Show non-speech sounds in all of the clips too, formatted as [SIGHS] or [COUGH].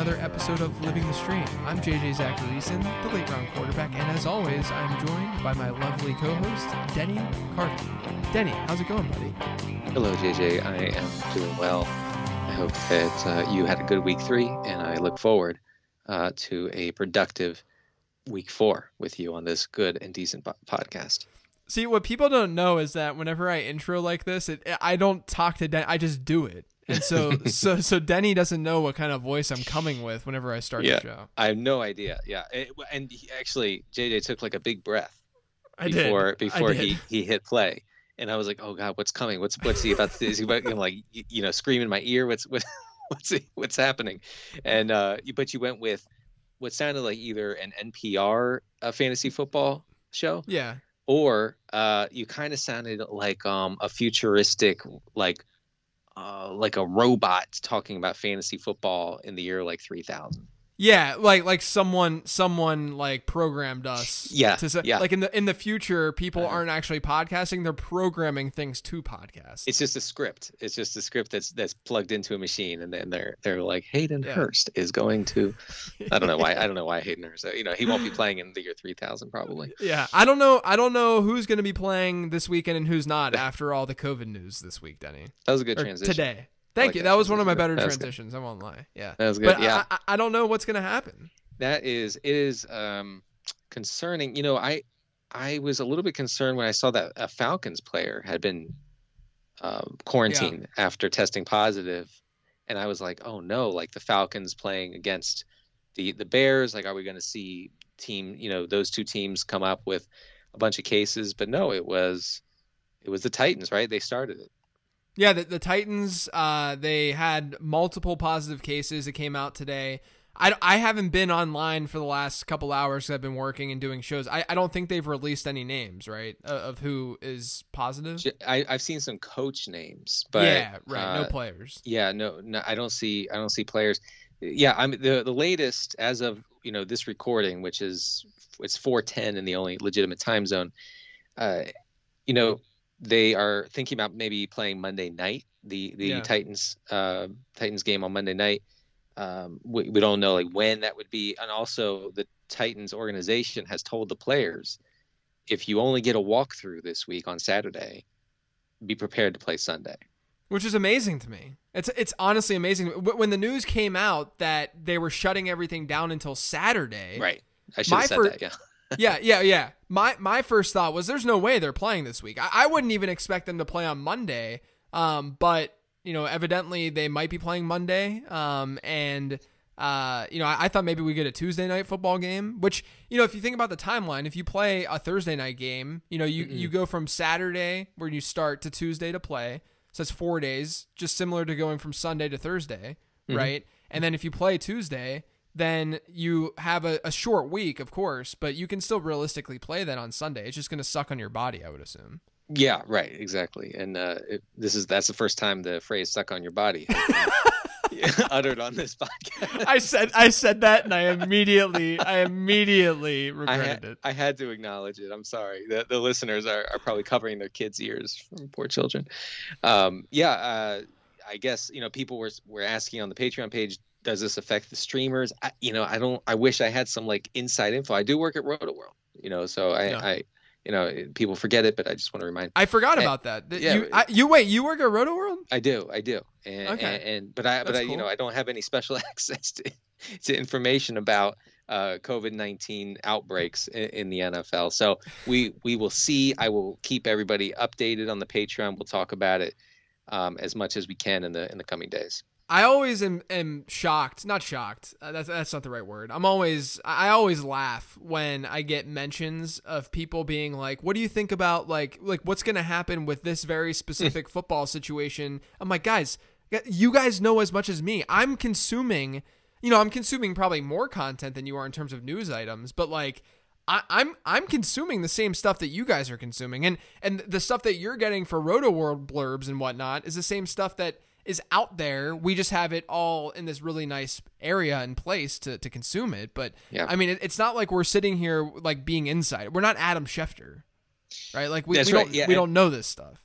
Another episode of Living the Stream. I'm JJ Zachariason, the late round quarterback, and as always, I'm joined by my lovely co-host, Denny Carter. Denny, how's it going, buddy? Hello, JJ. I am doing well. I hope that uh, you had a good week three, and I look forward uh, to a productive week four with you on this good and decent po- podcast. See, what people don't know is that whenever I intro like this, it, I don't talk to Denny. I just do it. And so, [LAUGHS] so, so Denny doesn't know what kind of voice I'm coming with whenever I start Yeah. the show. I have no idea. Yeah, It- and he, actually, JJ took like a big breath I before did. before he he hit play, and I was like, oh god, what's coming? What's what's he about to? Is he about to like you know scream in my ear? What's what, [LAUGHS] what's he, what's happening? And uh, you- but you went with what sounded like either an NPR uh, fantasy football show Yeah. or uh, you kind of sounded like um, a futuristic like uh, like a robot talking about fantasy football in the year like 3000 Yeah, like like someone someone like programmed us. Yeah, To say, yeah. Like in the in the future, people Uh-huh. aren't actually podcasting; they're programming things to podcast. it's just a script it's just a script that's that's plugged into a machine and then they're they're like hayden Yeah. hurst is going to [LAUGHS] i don't know why i don't know why hayden hurst uh, you know he won't be playing in the year 3000 probably yeah, I don't know. I don't know who's going to be playing this weekend and who's not [LAUGHS] after all the COVID news this week, Denny. that was a good Or transition today. Thank like you. that That was one of my [LAUGHS] better was good. transitions. I won't lie. Yeah. that was good But yeah I, I, I don't know what's going to happen. that is it is um concerning you know i i was a little bit concerned when i saw that a falcons player had been um, quarantined after testing positive and i was like oh no like the falcons playing against the the bears like are we going to see team you know those two teams come up with a bunch of cases but no it was it was the titans right they started it Yeah, the, the Titans, uh, they had multiple positive cases. that came out today. I, I haven't been online for the last couple hours 'cause I've been working and doing shows. I, I don't think they've released any names, right, of, of who is positive. I, I've seen some coach names but yeah, right. no uh, players. Yeah, no, no, I don't see, I don't see players. Yeah, I'm the the latest as of you know this recording, which is it's 4:10 in the only legitimate time zone. Uh, you know, they are thinking about maybe playing Monday night, the the Yeah. Titans uh, Titans game on Monday night. Um, we, we don't know like when that would be, and also the Titans organization has told the players if you only get a walkthrough this week on Saturday, be prepared to play Sunday. which is amazing to me. It's it's honestly amazing. When the news came out that they were shutting everything down until Saturday, Right. I should have said fir- that. Yeah. Yeah, yeah, yeah. My my first thought was there's no way they're playing this week. I, I wouldn't even expect them to play on Monday. Um, but you know, evidently they might be playing Monday. Um, and uh, you know, I, I thought maybe we get a Tuesday night football game. Which you know, if you think about the timeline, if you play a Thursday night game, you know, you you go from Saturday where you start to Tuesday to play. So that's four days, just similar to going from Sunday to Thursday, right? And then if you play Tuesday, then you have a, a short week, of course, but you can still realistically play that on Sunday. It's just going to suck on your body, I would assume. Yeah, right, exactly. And uh, it, this is that's the first time the phrase "stuck on your body" [LAUGHS] uttered on this podcast. I said I said that, and I immediately I immediately I regretted had, it. I had to acknowledge it. I'm sorry. The, the listeners are, are probably covering their kids' ears from poor children. Um, yeah, uh, I guess you know people were were asking on the Patreon page, does this affect the streamers? I, you know, I don't. I wish I had some like inside info. I do work at Roto World, you know, so I, Yeah. I you know, people forget it, but I just want to remind. I forgot Eh, about that. Yeah, you, I, you wait. You work at Roto World? I do, I do, and Okay. and, and but I but That's I you know. I don't have any special [LAUGHS] access to to information about uh, COVID nineteen outbreaks in, in the NFL. So we we will see. I will keep everybody updated on the Patreon. We'll talk about it um, as much as we can in the in the coming days. I always am, am shocked. Not shocked. Uh, that's that's not the right word. I'm always I always laugh when I get mentions of people being like, "What do you think about like like what's going to happen with this very specific [LAUGHS] football situation?" I'm like, "Guys, you guys know as much as me. I'm consuming you know, I'm consuming probably more content than you are in terms of news items, but like I, I'm I'm consuming the same stuff that you guys are consuming, and and the stuff that you're getting for Roto World blurbs and whatnot is the same stuff that is out there. We just have it all in this really nice area and place to, to consume it. But Yeah. I mean, it, it's not like we're sitting here like being inside. We're not Adam Schefter, right? Like we, we right, don't yeah, we don't know this stuff.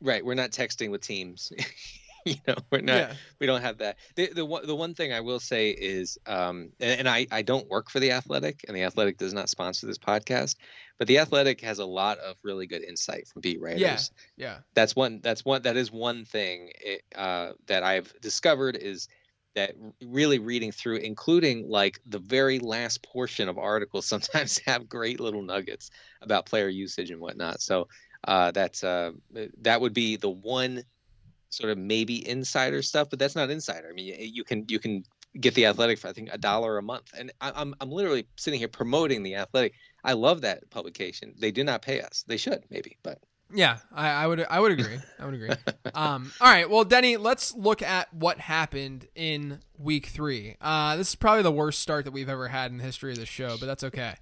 Right, we're not texting with teams. [LAUGHS] [LAUGHS] you know, we're not. Yeah. We don't have that. The the one the one thing I will say is, um, and, and I I don't work for the Athletic, and the Athletic does not sponsor this podcast, but the Athletic has a lot of really good insight from beat writers. Yeah. Yeah. That's one. That's one. That is one thing it, uh, that I've discovered is that really reading through, including like the very last portion of articles, [LAUGHS] sometimes have great little nuggets about player usage and whatnot. So uh, that's uh, that would be the one sort of maybe insider stuff, but that's not insider. I mean, you, you can you can get the Athletic for I think a dollar a month, and I, I'm I'm literally sitting here promoting the Athletic. I love that publication. They do not pay us. They should maybe, but Yeah, I, I would I would agree. I would agree. Um, all right, well, Denny, let's look at what happened in week three. Uh, this is probably the worst start that we've ever had in the history of the show, but that's okay.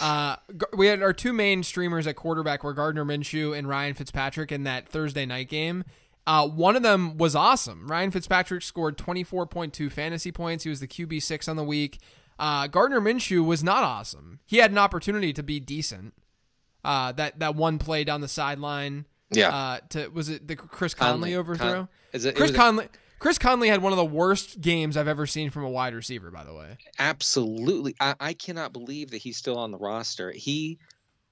Uh, we had our two main streamers at quarterback were Gardner Minshew and Ryan Fitzpatrick in that Thursday night game. Uh, one of them was awesome. Ryan Fitzpatrick scored 24.2 fantasy points. He was the QB six on the week. Uh, Gardner Minshew was not awesome. He had an opportunity to be decent. Uh, that that one play down the sideline. yeah. Uh, to was it the Chris Conley, overthrow? Con- is it, it Chris a- Conley. Chris Conley had one of the worst games I've ever seen from a wide receiver. By the way, absolutely. I, I cannot believe that he's still on the roster. He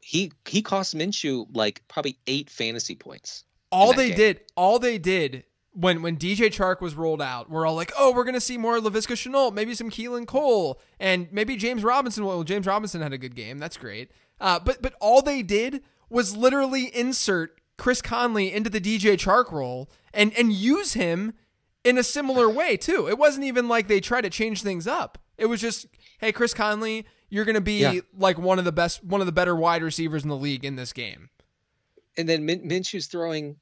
he he cost Minshew like probably eight fantasy points. All they game. did, all they did when when DJ Chark was rolled out, we're all like, oh, we're gonna see more Laviska Shenault, maybe some Keelan Cole, and maybe James Robinson. Well, James Robinson had a good game. That's great. Uh, but but all they did was literally insert Chris Conley into the DJ Chark role and and use him in a similar way too. It wasn't even like they tried to change things up. It was just, hey, Chris Conley, you're gonna be Yeah. like one of the best, one of the better wide receivers in the league in this game. And then Min- Minshew's throwing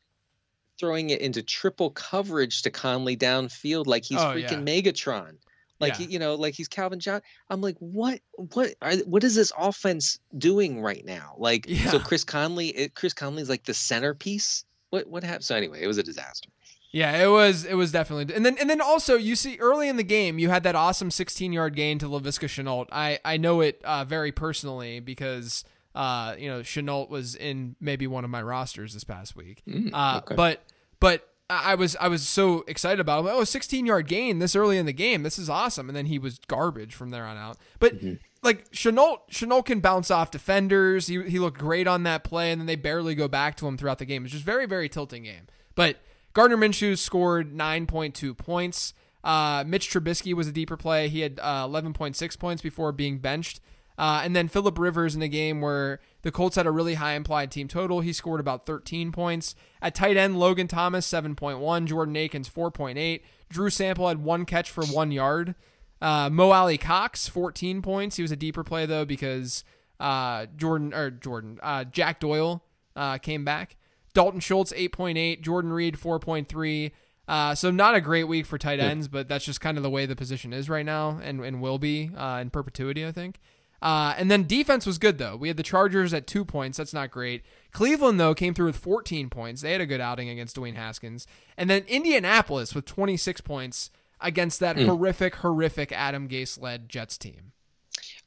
throwing it into triple coverage to Conley downfield like he's Oh, freaking yeah. Megatron. Like Yeah. you know, like he's Calvin John. I'm like, what, what, are, what is this offense doing right now? Like, so Chris Conley, it, Chris Conley's like the centerpiece. What, what happened? So anyway, it was a disaster. Yeah, it was it was definitely and then and then also you see early in the game you had that awesome 16 yard gain to Laviska Shenault. I I know it uh, very personally because uh you know Shenault was in maybe one of my rosters this past week. Mm, uh okay. but but I was I was so excited about it. Oh, 16 yard gain this early in the game. This is awesome. And then he was garbage from there on out. But Mm-hmm. like Shenault, Shenault can bounce off defenders. He he looked great on that play, and then they barely go back to him throughout the game. It's just very very tilting game. But Gardner Minshew scored 9.2 points. Uh, Mitch Trubisky was a deeper play. He had uh, 11.6 points before being benched. Uh, and then Philip Rivers in a game where the Colts had a really high implied team total. He scored about 13 points. At tight end, Logan Thomas, 7.1. Jordan Akins, 4.8. Drew Sample had one catch for one yard. Uh, Mo Alie-Cox, 14 points. He was a deeper play, though, because uh, Jordan, or Jordan, uh, Jack Doyle uh, came back. Dalton Schultz, 8.8. Jordan Reed, 4.3. Uh, so not a great week for tight ends, but that's just kind of the way the position is right now and, and will be uh, in perpetuity, I think. Uh, and then defense was good though. We had the Chargers at two points. That's not great. Cleveland though came through with 14 points. They had a good outing against Dwayne Haskins. And then Indianapolis with 26 points against that horrific, horrific Adam Gase led Jets team.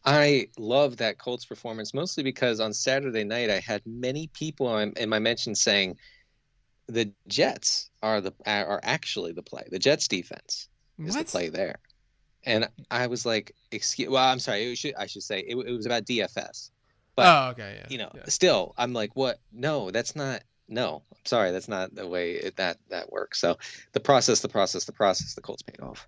I love that Colts performance mostly because on Saturday night I had many people in, in my mentions saying the Jets are the are actually the play. The Jets defense is What? the play there, and I was like, "Excuse." Well, I'm sorry. It should, I should say it, it was about DFS. But oh, okay, yeah. you know, yeah. still, I'm like, "What? No, that's not." No, I'm sorry, that's not the way it, that that works. So the process, the process, the process. The Colts paid off.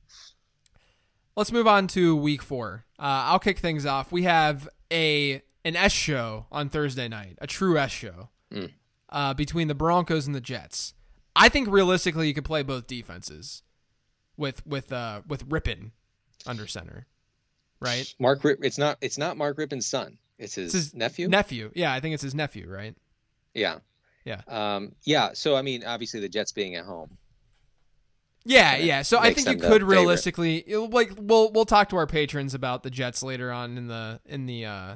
Let's move on to week four. Uh, I'll kick things off. We have a an S show on Thursday night, a true S show Mm. uh, between the Broncos and the Jets. I think realistically, you could play both defenses with with uh, with Rypien under center, right? Mark, Rip, it's not it's not Mark Rypien's son. It's his, It's his nephew. Nephew, yeah, I think it's his nephew, right? yeah, Yeah. um, yeah. So I mean, obviously the Jets being at home. Yeah, yeah. So I think you could favorite. realistically like we'll we'll talk to our patrons about the Jets later on in the in the uh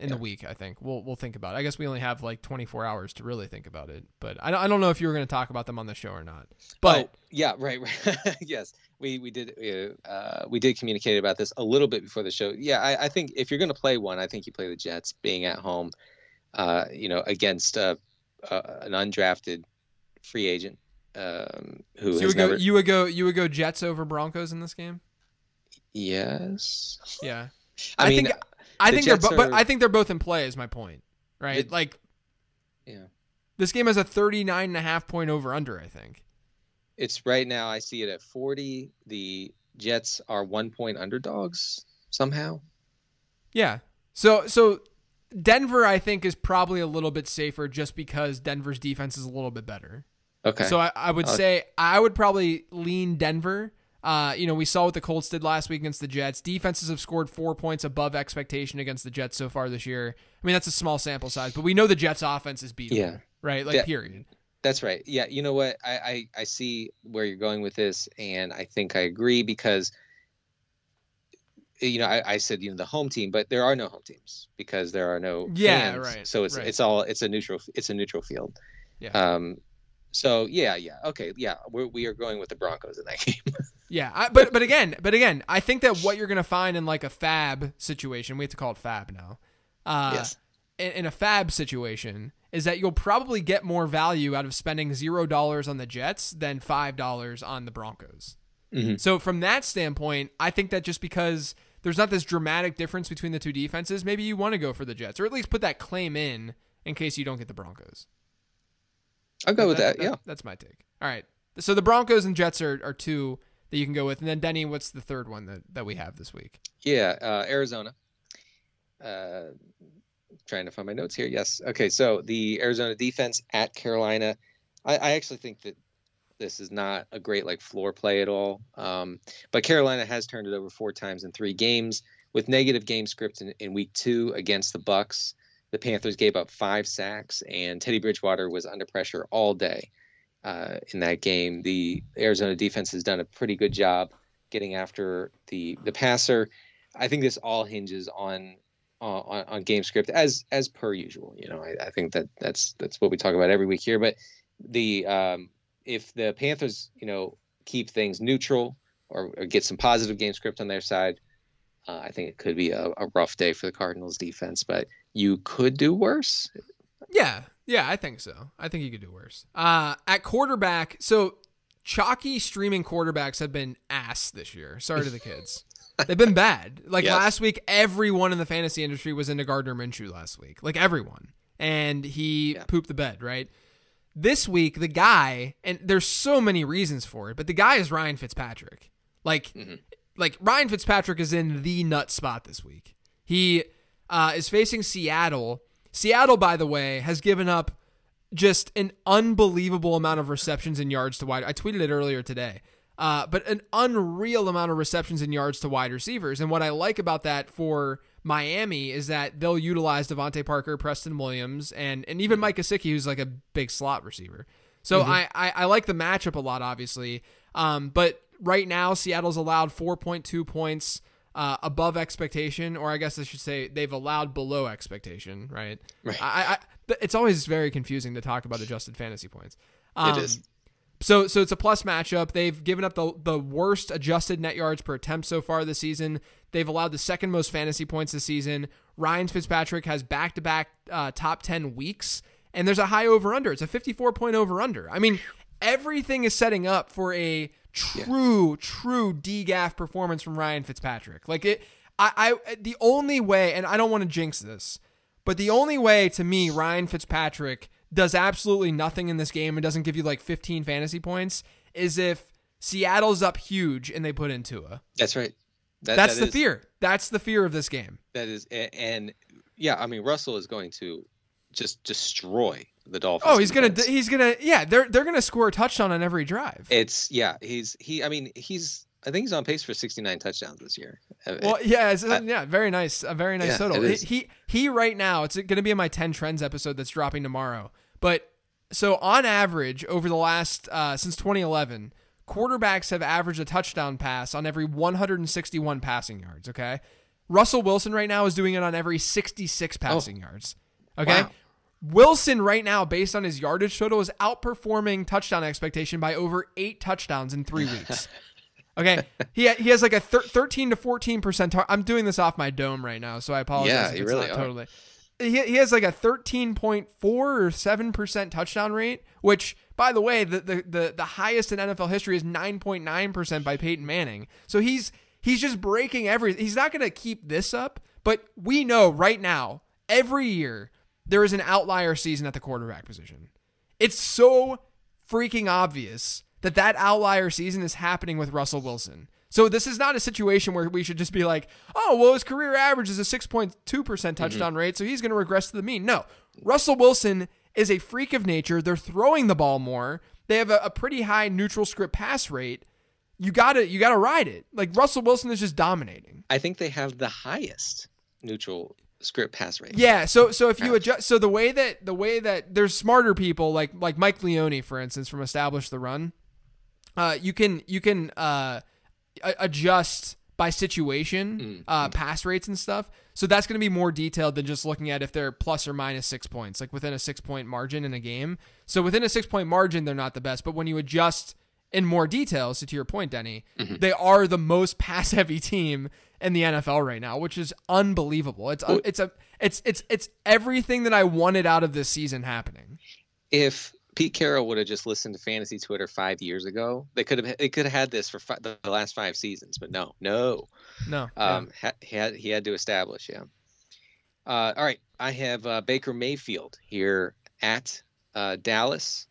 in the week, I think. We'll we'll think about it. I guess we only have like 24 hours to really think about it. But I don't, I don't know if you were going to talk about them on the show or not. But Oh, yeah, right, right. [LAUGHS] yes, we we did uh, we did communicate about this a little bit before the show. Yeah, I, I think if you're going to play one, I think you play the Jets, being at home, uh, you know, against uh, an undrafted free agent um, who so you would go never. you would go you would go Jets over Broncos in this game? Yes, Yeah. I, I mean, think- I The think they're Jets bo- but I think they're both in play is my point. Right? The- like yeah, this game has a 39 and a half point over under, I think. It's right now. I see it at 40. The Jets are one point underdogs somehow. Yeah. So so Denver I think is probably a little bit safer just because Denver's defense is a little bit better. Okay. So I, I would Okay. say I would probably lean Denver. Uh, you know, we saw what the Colts did last week against the Jets. Defenses have scored four points above expectation against the Jets so far this year. I mean, that's a small sample size, but we know the Jets' offense is beatable. Yeah. Right. Like, Yeah. period. That's right. Yeah, you know what? I, I I see where you're going with this, and I think I agree because you know I, I said you know the home team, but there are no home teams because there are no Yeah, fans. right, So it's right. it's all it's a neutral it's a neutral field. Yeah. Um. So yeah, yeah, okay, yeah, we're, we are going with the Broncos in that [LAUGHS] game. Yeah, I, but but again, but again, I think that what you're gonna find in like a FAAB situation, we have to call it FAAB now. Uh, yes. In, a FAAB situation is that you'll probably get more value out of spending zero dollars on the Jets than five dollars on the Broncos. Mhm. So from that standpoint, I think that just because there's not this dramatic difference between the two defenses, maybe you want to go for the Jets or at least put that claim in in case you don't get the Broncos. I'll go with that. Yeah. That's my take. All right. So the Broncos and Jets are, are two that you can go with. And then Denny, what's the third one that, that we have this week? Yeah, uh, Arizona. Uh, trying to find my notes here. Yes. Okay. So the Arizona defense at Carolina. I, I actually think that this is not a great like floor play at all. Um, but Carolina has turned it over four times in three games with negative game script in, in week two against the Bucs. The Panthers gave up five sacks, and Teddy Bridgewater was under pressure all day uh, in that game. The Arizona defense has done a pretty good job getting after the the passer. I think this all hinges on on, on game script as as per usual. You know, I, I think that that's that's what we talk about every week here. But the um, if the Panthers, you know, keep things neutral or, or get some positive game script on their side, uh, I think it could be a, a rough day for the Cardinals defense. But you could do worse. Yeah, yeah, I think so. I think you could do worse. Uh, at quarterback, so chalky streaming quarterbacks have been ass this year. Sorry to the kids. They've been bad. Like Yes. last week, everyone in the fantasy industry was into Gardner Minshew last week. Like everyone. And he Yeah. pooped the bed, right? This week, the guy, and there's so many reasons for it, but the guy is Ryan Fitzpatrick. Like, Mhm. like Ryan Fitzpatrick is in the nut spot this week. He uh, is facing Seattle. Seattle, by the way, has given up just an unbelievable amount of receptions and yards to wide. I tweeted it earlier today. Uh, but an unreal amount of receptions and yards to wide receivers. And what I like about that for Miami is that they'll utilize DeVante Parker, Preston Williams, and and even Mike Gesicki, who's like a big slot receiver. So I, I I like the matchup a lot, obviously. Um, but right now Seattle's allowed 4.2 points uh, above expectation, or I guess I should say they've allowed below expectation. Right. Right. I, I it's always very confusing to talk about adjusted fantasy points. Um, it is. So so it's a plus matchup. They've given up the the worst adjusted net yards per attempt so far this season. They've allowed the second most fantasy points this season. Ryan Fitzpatrick has back to back top ten weeks, and there's a high over under. It's a 54 point over under. I mean, everything is setting up for a true true DGAF performance from Ryan Fitzpatrick. Like it, I, I the only way, and I don't want to jinx this, but the only way to me, Ryan Fitzpatrick does absolutely nothing in this game and doesn't give you like 15 fantasy points is if Seattle's up huge and they put in Tua. That's right. That, That's that the is- fear. That's the fear of this game. That is, a- and yeah, I mean Russell is going to just destroy the Dolphins. Oh, he's gonna, he's gonna, yeah, they're they're gonna score a touchdown on every drive. It's yeah, he's he. I mean, he's. I think he's on pace for 69 touchdowns this year. Uh, Well, yeah, it's, yeah, very nice, a very nice Yeah, total. is. He he right now, it's going to be in my 10 trends episode that's dropping tomorrow. But so on average over the last uh, since 2011, quarterbacks have averaged a touchdown pass on every 161 passing yards. Okay, Russell Wilson right now is doing it on every 66 passing oh. yards. Okay. Wow. Wilson right now, based on his yardage total, is outperforming touchdown expectation by over eight touchdowns in three [LAUGHS] weeks. Okay, [LAUGHS] he he has like a thir- thirteen to fourteen percent. I'm doing this off my dome right now, so I apologize. Yeah, you really are. totally. He he has like a thirteen point four or seven percent touchdown rate, which by the way, the, the the the highest in NFL history is nine point nine percent by Peyton Manning. So he's he's just breaking every. He's not going to keep this up, but we know right now, every year there is an outlier season at the quarterback position. It's so freaking obvious that that outlier season is happening with Russell Wilson. So this is not a situation where we should just be like, oh, well, his career average is a 6.2% mm-hmm. touchdown mm-hmm. rate, so he's going to regress to the mean. No, Russell Wilson is a freak of nature. They're throwing the ball more. They have a, a pretty high neutral script pass rate. You gotta you gotta ride it. Like Russell Wilson is just dominating. I think they have the highest neutral script pass rate. Yeah, so so if you adjust so the way that the way that there's smarter people like like Mike Leone for instance from Establish the Run, uh, you can you can uh, adjust by situation mm. uh, pass rates and stuff. So that's going to be more detailed than just looking at if they're plus or minus six points, like within a six point margin in a game. So within a six point margin, they're not the best. But when you adjust in more detail, so to your point, Denny, mm-hmm. they are the most [LAUGHS] pass heavy team in the NFL right now, which is unbelievable. It's it's a it's it's it's everything that I wanted out of this season happening. If Pete Carroll would have just listened to fantasy Twitter five years ago. They could have they could have had this for fi- the last five seasons, but no, no, no. Um, yeah. ha- he had he had to establish, yeah. Uh, all right, I have uh, Baker Mayfield here at uh, Dallas.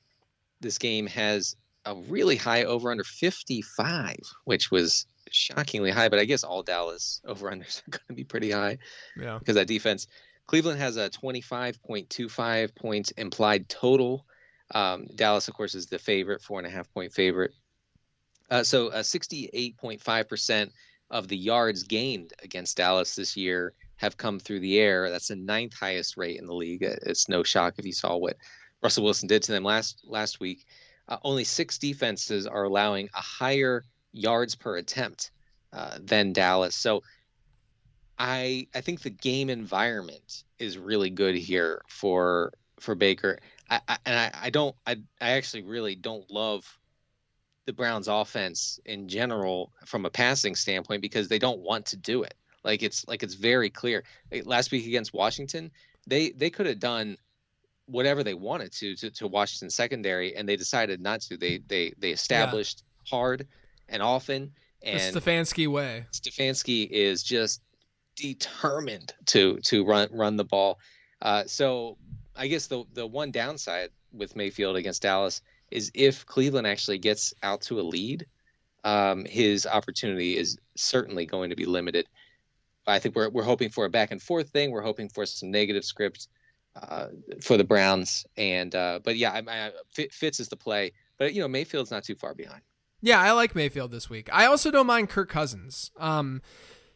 This game has a really high over under 55, which was shockingly high, but I guess all Dallas over unders [LAUGHS] are going to be pretty high. Yeah. Because that defense. Cleveland has a 25.25 points implied total um, Dallas, of course, is the favorite, four and a half point favorite. Uh, so, uh, 68.5% of the yards gained against Dallas this year have come through the air. That's the ninth highest rate in the league. Uh, it's no shock if you saw what Russell Wilson did to them last last week. Uh, only six defenses are allowing a higher yards per attempt uh, than Dallas. So, I I think the game environment is really good here for for Baker. I, I and I, I don't I I actually really don't love the Browns offense in general from a passing standpoint because they don't want to do it. Like it's like it's very clear. last week against Washington, they they could have done whatever they wanted to, to to Washington secondary, and they decided not to. They they they established yeah. hard and often. And the Stefanski way. Stefanski is just determined to to run run the ball. Uh, so I guess the the one downside with Mayfield against Dallas is if Cleveland actually gets out to a lead, um, his opportunity is certainly going to be limited. I think we're we're hoping for a back and forth thing. We're hoping for some negative script uh, for the Browns, and uh, but yeah, I, I, Fitz is the play. But you know Mayfield's not too far behind. Yeah, I like Mayfield this week. I also don't mind Kirk Cousins. Um,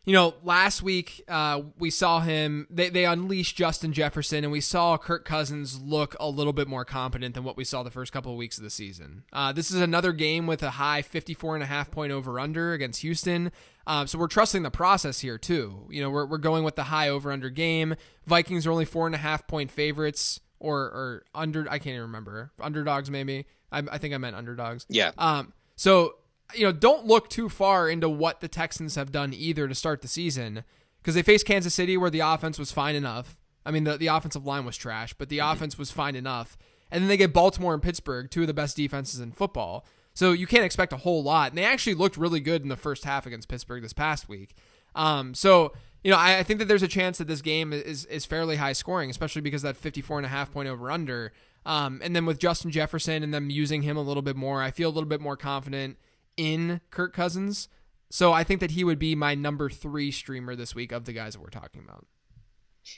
you know, last week uh, we saw him. They they unleashed Justin Jefferson, and we saw Kirk Cousins look a little bit more competent than what we saw the first couple of weeks of the season. Uh, this is another game with a high 54 and a half point over under against Houston. Uh, so we're trusting the process here too. You know, we're we're going with the high over under game. Vikings are only four and a half point favorites, or or under. I can't even remember underdogs maybe. I, I think I meant underdogs. Yeah. Um. So you know, don't look too far into what the Texans have done either to start the season because they faced Kansas City where the offense was fine enough. I mean, the, the offensive line was trash, but the mm-hmm. offense was fine enough. And then they get Baltimore and Pittsburgh, two of the best defenses in football. So you can't expect a whole lot. And they actually looked really good in the first half against Pittsburgh this past week. Um, so, you know, I, I, think that there's a chance that this game is, is fairly high scoring, especially because that 54 and a half point over under. Um, and then with Justin Jefferson and them using him a little bit more, I feel a little bit more confident in Kirk Cousins. So I think that he would be my number three streamer this week of the guys that we're talking about.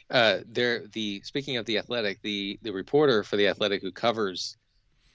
Uh, there, the speaking of the Athletic, the the reporter for the Athletic who covers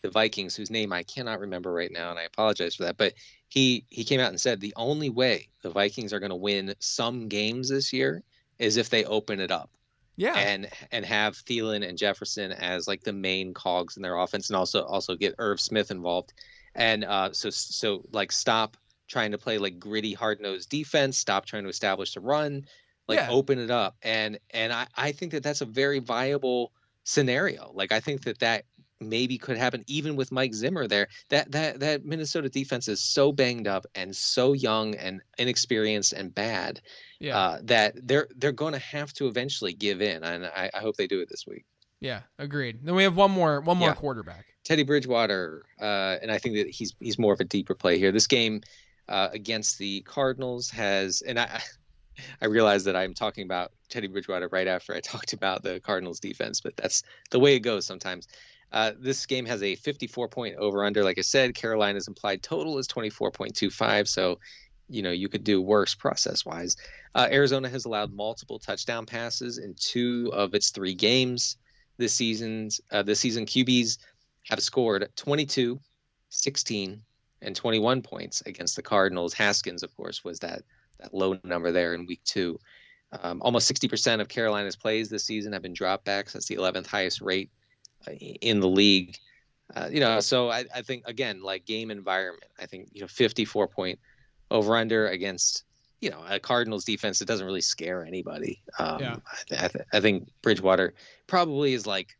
the Vikings, whose name I cannot remember right now, and I apologize for that, but he he came out and said the only way the Vikings are going to win some games this year is if they open it up. Yeah. And and have Thielen and Jefferson as like the main cogs in their offense and also also get Irv Smith involved. And uh, so so like stop trying to play like gritty, hard nosed defense. Stop trying to establish the run. Like Yeah. open it up, and and I I think that that's a very viable scenario. Like I think that that maybe could happen even with Mike Zimmer there. That that that Minnesota defense is so banged up and so young and inexperienced and bad Yeah. uh, that they're they're going to have to eventually give in, and I, I hope they do it this week. Yeah. Agreed. Then we have one more one more Yeah. quarterback. Teddy Bridgewater, uh, and I think that he's he's more of a deeper play here. This game uh, against the Cardinals has, and I I realize that I'm talking about Teddy Bridgewater right after I [LAUGHS] talked about the Cardinals defense, but that's the way it goes sometimes. Uh, this game has a 54 point over under. Like I said, Carolina's implied total is 24.25. So, you know, you could do worse process wise. Uh, Arizona has allowed multiple touchdown passes in two of its three games this season's uh, this season. QBs have scored 22, 16, and 21 points against the Cardinals. Haskins, of course, was that that low number there in week two. Um, almost 60% of Carolina's plays this season have been dropbacks. That's the 11th highest rate uh, in the league. Uh, you know, so I, I think again, like game environment, I think you know 54 point over under against you know a Cardinals defense that doesn't really scare anybody. Um, Yeah. I, th- I, th- I think Bridgewater probably is like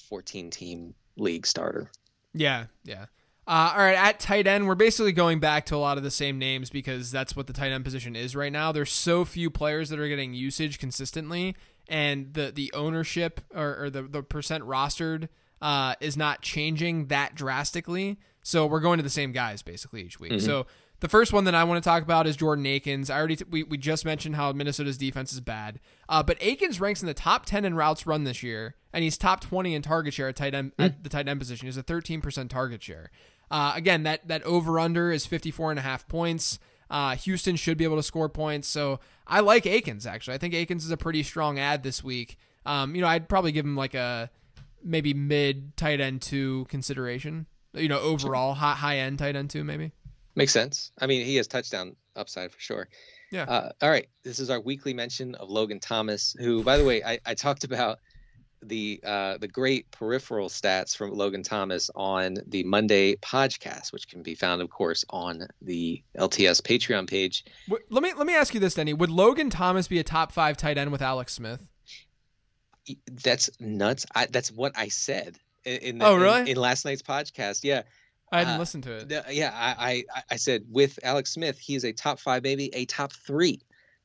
a 14 team league starter. Yeah, yeah. Uh, all right, at tight end, we're basically going back to a lot of the same names because that's what the tight end position is right now. There's so few players that are getting usage consistently, and the the ownership or, or the the percent rostered uh, is not changing that drastically. So we're going to the same guys basically each week. So the first one that I want to talk about is Jordan Akins. I already t- we we just mentioned how Minnesota's defense is bad, uh, but Akins ranks in the top ten in routes run this year, and he's top twenty in target share at tight end at the tight end position. He's a thirteen percent target share. Uh, again, that that over under is 54 and a half points. Uh, Houston should be able to score points, so I like Akins actually. I think Akins is a pretty strong ad this week. Um, you know, I'd probably give him like a maybe mid tight end two consideration. You know, overall high high end tight end two maybe. Makes sense. I mean, he has touchdown upside for sure. Yeah. Uh, all right. This is our weekly mention of Logan Thomas, who, by the way, I, I talked about the uh, the great peripheral stats from Logan Thomas on the Monday podcast, which can be found, of course, on the LTS Patreon page. Let me let me ask you this, Denny. Would Logan Thomas be a top five tight end with Alex Smith? That's nuts. I, that's what I said in, in, the, Oh, in- really? in, last night's podcast. Yeah. I hadn't Uh, listened to it. The- yeah, I, I I said with Alex Smith, he is a top five, maybe a top three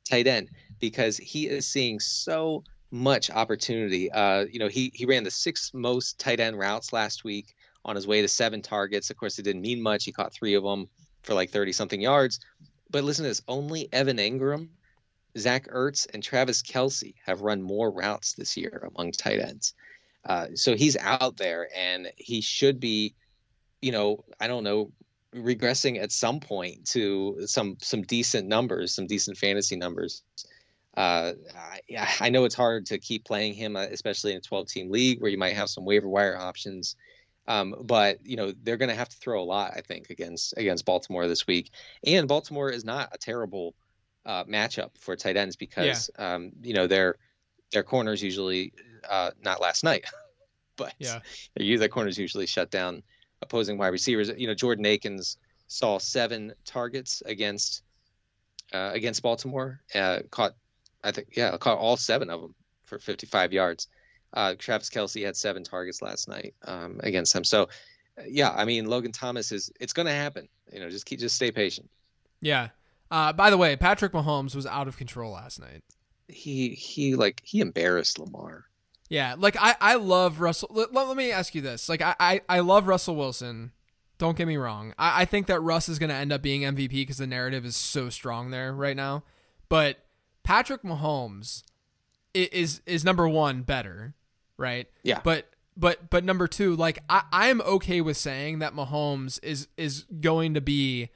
tight end because he is seeing so much opportunity. Uh, you know, he he ran the sixth most tight end routes last week on his way to seven targets. Of course, it didn't mean much. He caught three of them for like thirty something yards. But listen to this: only Evan Engram, Zach Ertz, and Travis Kelce have run more routes this year among tight ends. Uh, so he's out there, and he should be you know, I don't know, regressing at some point to some some decent numbers, some decent fantasy numbers. Uh, I, I know it's hard to keep playing him, uh, especially in a 12 team league where you might have some waiver wire options. Um, but you know they're going to have to throw a lot, I think, against against Baltimore this week. And Baltimore is not a terrible uh, matchup for tight ends because um, you know their their corners usually uh, not last night, [LAUGHS] but Yeah. their corners usually shut down opposing wide receivers. You know, Jordan Akins saw seven targets against uh, against Baltimore. Uh, caught, I think, yeah, caught all seven of them for 55 yards. Uh, Travis Kelce had seven targets last night um, against them. So, yeah, I mean, Logan Thomas is it's going to happen. You know, just keep just stay patient. Yeah. Uh, by the way, Patrick Mahomes was out of control last night. He he like he embarrassed Lamar. Yeah, like I, I love Russell. Let, let me ask you this: like I, I, I love Russell Wilson. Don't get me wrong. I, I think that Russ is going to end up being MVP because the narrative is so strong there right now. But Patrick Mahomes i- is is number one better, right? Yeah. But but but number two, like I, I'm okay with saying that Mahomes is is going to be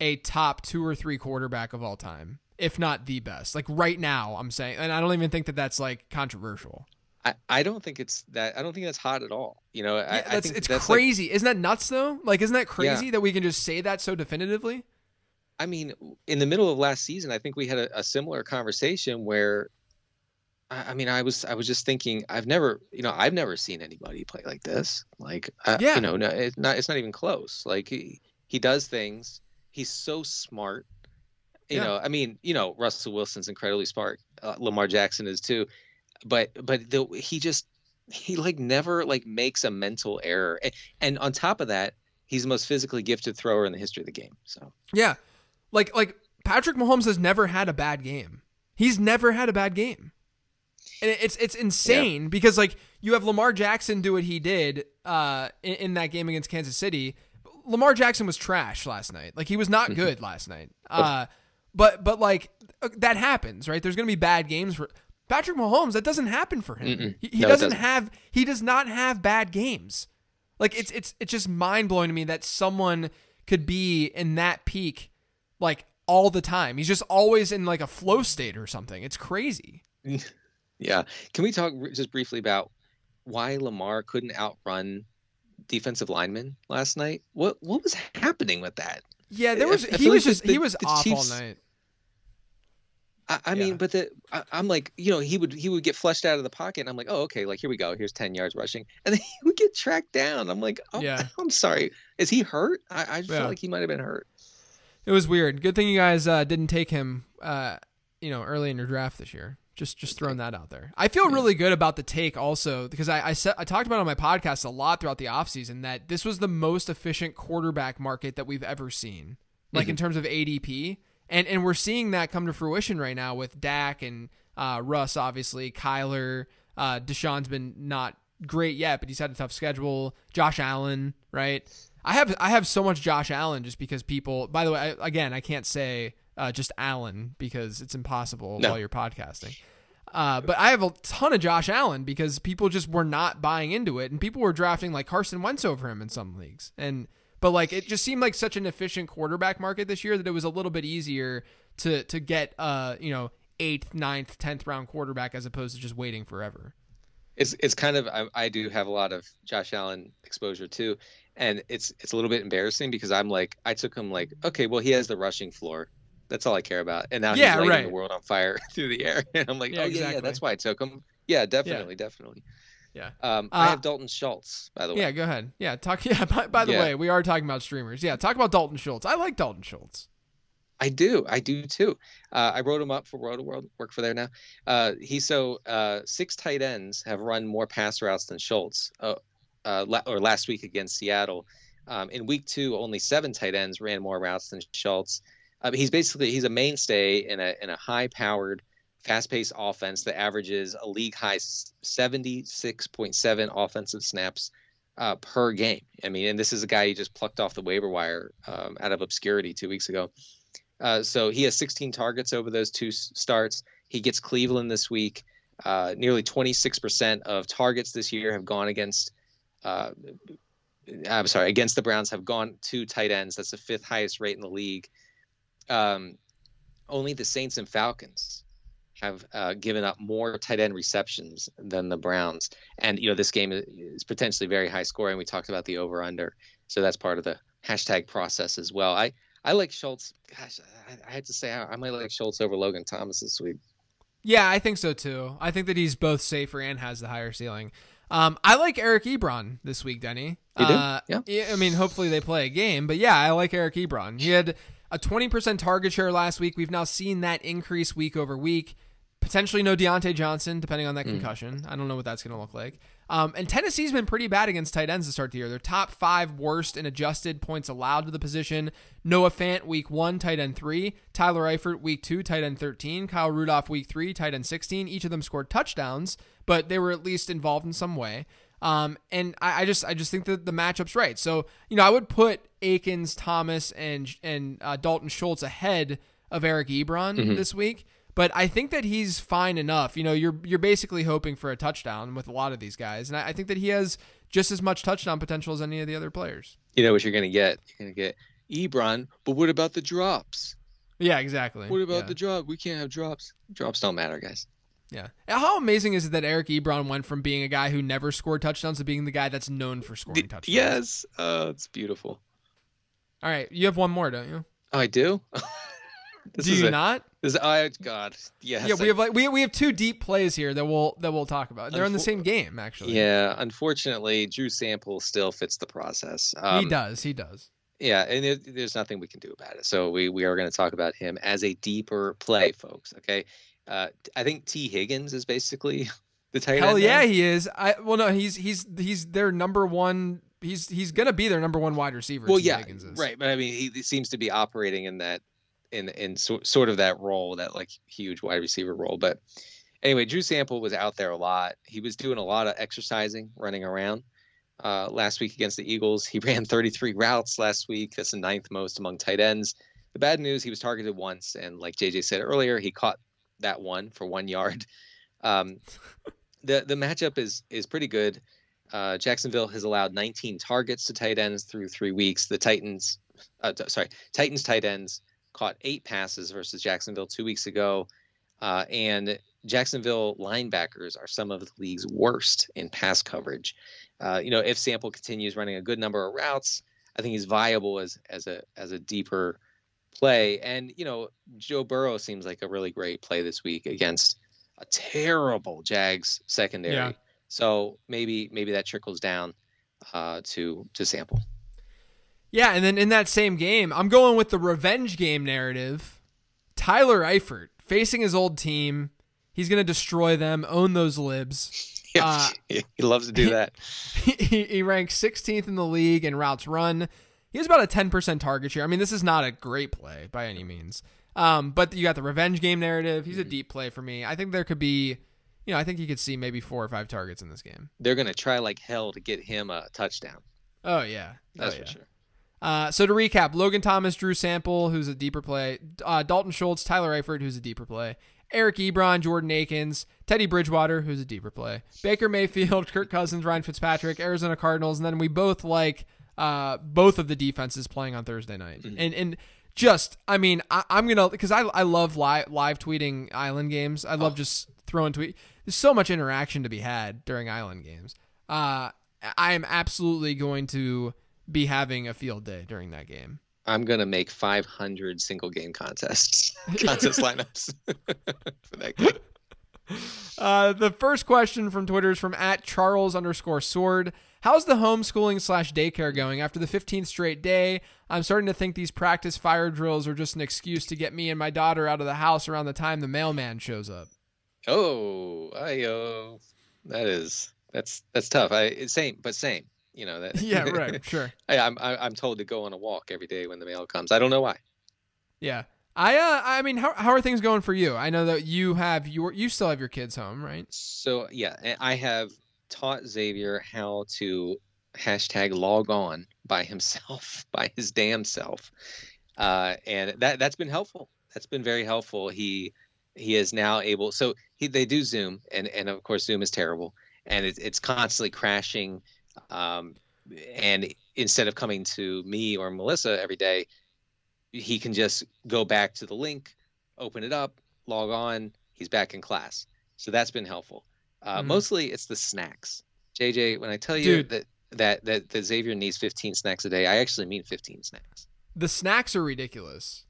a top two or three quarterback of all time, if not the best. Like right now, I'm saying, and I don't even think that that's like controversial. I, I don't think it's that. I don't think that's hot at all. You know, I, Yeah, I that's think it's that's like- crazy. Isn't that nuts though? Like, isn't that crazy that we can just say that so definitively? I mean, in the middle of last season, I think we had a, a similar conversation where I, I mean, I was I was just thinking, I've never, you know, I've never seen anybody play like this. Like, uh, Yeah. you know, no, it's not it's not even close. Like he he does things. He's so smart. You Yeah. know, I mean, you know, Russell Wilson's incredibly smart. Uh, Lamar Jackson is too, but but the, he just he like never like makes a mental error. And, and on top of that, he's the most physically gifted thrower in the history of the game. So Yeah. Like like Patrick Mahomes has never had a bad game. He's never had a bad game. And it's it's insane because like you have Lamar Jackson do what he did uh in, in that game against Kansas City. Lamar Jackson was trash last night. Like he was not Mm-hmm. good last night. Uh but but like uh, that happens, right? There's going to be bad games for Patrick Mahomes. That doesn't happen for him. Mm-mm. He, he No, doesn't doesn't. have he does not have bad games. Like it's it's it's just mind blowing to me that someone could be in that peak like all the time. He's just always in like a flow state or something. It's crazy. [LAUGHS] Yeah. Can we talk just briefly about why Lamar couldn't outrun defensive linemen last night? What what was happening with that? Yeah, there was I he was like just the- he was the off Chiefs- all night. I, I Yeah. mean, but the I, I'm like, you know, he would he would get flushed out of the pocket, and I'm like, oh, okay, like here we go, here's ten yards rushing, and then [LAUGHS] he would get tracked down. I'm like, oh, Yeah. [LAUGHS] I'm sorry, is he hurt? I, I Yeah. feel like he might have been hurt. It was weird. Good thing you guys uh, didn't take him uh, you know, early in your draft this year. Just just throwing that out there. I feel really good about the take also because I I, said, I talked about on my podcast a lot throughout the offseason that this was the most efficient quarterback market that we've ever seen. Like in terms of ADP. And and we're seeing that come to fruition right now with Dak and uh, Russ obviously, Kyler, uh, Deshaun's been not great yet, but he's had a tough schedule. Josh Allen, right? I have I have so much Josh Allen just because people. By the way, I, again, I can't say uh, just Allen because it's impossible No. while you're podcasting. Uh, but I have a ton of Josh Allen because people just were not buying into it, and people were drafting like Carson Wentz over him in some leagues. And but like it just seemed like such an efficient quarterback market this year that it was a little bit easier to to get uh you know eighth, ninth, tenth round quarterback as opposed to just waiting forever. It's it's kind of I, I do have a lot of Josh Allen exposure too, and it's it's a little bit embarrassing because I'm like I took him like okay, well he has the rushing floor. That's all I care about. And now Yeah, he's lighting right. the world on fire [LAUGHS] through the air. [LAUGHS] And I'm like, Yeah, oh yeah, yeah, that's why I took him. Yeah, definitely, definitely. Yeah. Um, I Uh, have Dalton Schultz, by the way. Yeah, go ahead. Yeah, talk. [LAUGHS] Yeah, by, by the Yeah. way, we are talking about streamers. Yeah, talk about Dalton Schultz. I like Dalton Schultz. I do. I do too. Uh, I wrote him up for Roto World. Work for there now. Uh, he so uh, six tight ends have run more pass routes than Schultz. Uh, uh, la- or last week against Seattle. Um, in week two, only seven tight ends ran more routes than Schultz. Uh, he's basically he's a mainstay in a in a high powered, fast paced offense that averages a league high seventy six point seven offensive snaps. Uh, per game. I mean, and this is a guy you just plucked off the waiver wire um, out of obscurity two weeks ago. Uh, so he has 16 targets over those two starts. He gets Cleveland this week. Uh, nearly 26% of targets this year have gone against. Uh, I'm sorry, against the Browns have gone to tight ends. That's the fifth highest rate in the league. Um, only the Saints and Falcons have uh, given up more tight end receptions than the Browns. And you know this game is- potentially very high scoring. We talked about the over under, so that's part of the hashtag process as well. I I like Schultz. Gosh, I, I had to say I, I might like Schultz over Logan Thomas this week. Yeah, I think so too. I think that he's both safer and has the higher ceiling. Um, I like Eric Ebron this week, Denny. You do? Uh, Yeah. I mean, hopefully they play a game, but yeah, I like Eric Ebron. He had a 20% target share last week. We've now seen that increase week over week. Potentially no Diontae Johnson, depending on that concussion. I don't know what that's going to look like. Um, and Tennessee's been pretty bad against tight ends to start the year. They're top five worst in adjusted points allowed to the position. Noah Fant, week one, tight end three. Tyler Eifert, week two, tight end 13. Kyle Rudolph, week three, tight end 16. Each of them scored touchdowns, but they were at least involved in some way. Um, and I, I just I just think that the matchup's right. So you know I would put Akins, Thomas, and and uh, Dalton Schultz ahead of Eric Ebron this week. But I think that he's fine enough. You know, you're you're basically hoping for a touchdown with a lot of these guys, and I, I think that he has just as much touchdown potential as any of the other players. You know what you're gonna get? You're gonna get Ebron, but what about the drops? Yeah, exactly. What about yeah. the drop? We can't have drops. Drops don't matter, guys. Yeah. How amazing is it that Eric Ebron went from being a guy who never scored touchdowns to being the guy that's known for scoring touchdowns? Yes, oh, it's beautiful. All right, you have one more, don't you? Oh, I do. [LAUGHS] This Do is you a- not? This, oh God, yes. yeah, we I- have like we we have two deep plays here that we'll that we'll talk about. They're in the same game actually. Yeah, unfortunately, Drew Sample still fits the process. Um, he does. He does. Yeah, and it, there's nothing we can do about it. So we we are going to talk about him as a deeper play, folks. Okay, uh, I think Tee Higgins is basically [LAUGHS] the tight Hell end. yeah, now. he is. I well no, he's he's he's their number one. He's he's gonna be their number one wide receiver. Well, T. yeah, Higgins is. right. But I mean, he, he seems to be operating in that in in so, sort of that role, that like huge wide receiver role. But anyway, Drew Sample was out there a lot. He was doing a lot of exercising, running around. Uh, last week against the Eagles, he [LAUGHS] ran 33 routes last week. That's the ninth most among tight ends. The bad news, he was targeted once, and like JJ said earlier, he caught that one for one yard. [LAUGHS] Um, the the matchup is is pretty good. Uh, Jacksonville has allowed 19 targets to tight ends through three weeks. The Titans, uh, t- sorry, Titans tight ends caught eight passes versus Jacksonville two weeks ago, uh, and Jacksonville linebackers are some of the league's worst in pass coverage. Uh, you know, if Sample continues running a good number of routes, I think he's viable as as a as a deeper play. And you know, Joe Burrow seems like a really great play this week against a terrible Jags secondary. Yeah. So maybe maybe that trickles down uh, to to Sample. Yeah, and then in that same game, I'm going with the revenge game narrative. Tyler Eifert facing his old team. He's going to destroy them, own those libs. [LAUGHS] Uh, he loves to do that. [LAUGHS] he, he ranks 16th in the league in routes run. He has about a 10% target share. I mean, this is not a great play by any means. Um, but you got the revenge game narrative. He's a deep play for me. I think there could be, you know, I think you could see maybe four or five targets in this game. They're gonna try like hell to get him a touchdown. Oh yeah, That's oh, yeah. for sure. Uh, so to recap, Logan Thomas, Drew Sample, who's a deeper play, uh, Dalton Schultz, Tyler Eifert, who's a deeper play, Eric Ebron, Jordan Akins, Teddy Bridgewater, who's a deeper play, Baker Mayfield, [LAUGHS] Kirk Cousins, Ryan Fitzpatrick, Arizona Cardinals, and then we both like uh, both of the defenses playing on Thursday night, and and just I mean I, I'm gonna because I I love live live tweeting Island games. I love just throwing tweet. There's so much interaction to be had during Island games. Uh, I am absolutely going to be having a field day during that game. I'm gonna make 500 single game contests [LAUGHS] contest lineups [LAUGHS] for that game. Uh, the first question from Twitter is from at Charles underscore Sword. How's the homeschooling slash daycare going after the 15th straight day? I'm starting to think these practice fire drills are just an excuse to get me and my daughter out of the house around the time the mailman shows up. Oh, I oh, that is that's that's tough. I it's same, but same. You know that. [LAUGHS] Yeah, right, sure. [LAUGHS] I, I'm I'm told to go on a walk every day when the mail comes. I don't know why. Yeah. I uh I mean how how are things going for you? I know that you have your you still have your kids home, right? So yeah, I have taught Xavier how to hashtag log on by himself, [LAUGHS] by his damn self, uh, and that that's been helpful. That's been very helpful. He he is now able. So he they do Zoom, and and of course Zoom is terrible, and it's it's constantly crashing. Um, and instead of coming to me or Melissa every day, he can just go back to the link, open it up, log on. He's back in class. So that's been helpful. Uh, Mhm. Mostly it's the snacks. JJ, when I tell you Dude. that, that that that Xavier needs 15 snacks a day, I actually mean 15 snacks. The snacks are ridiculous.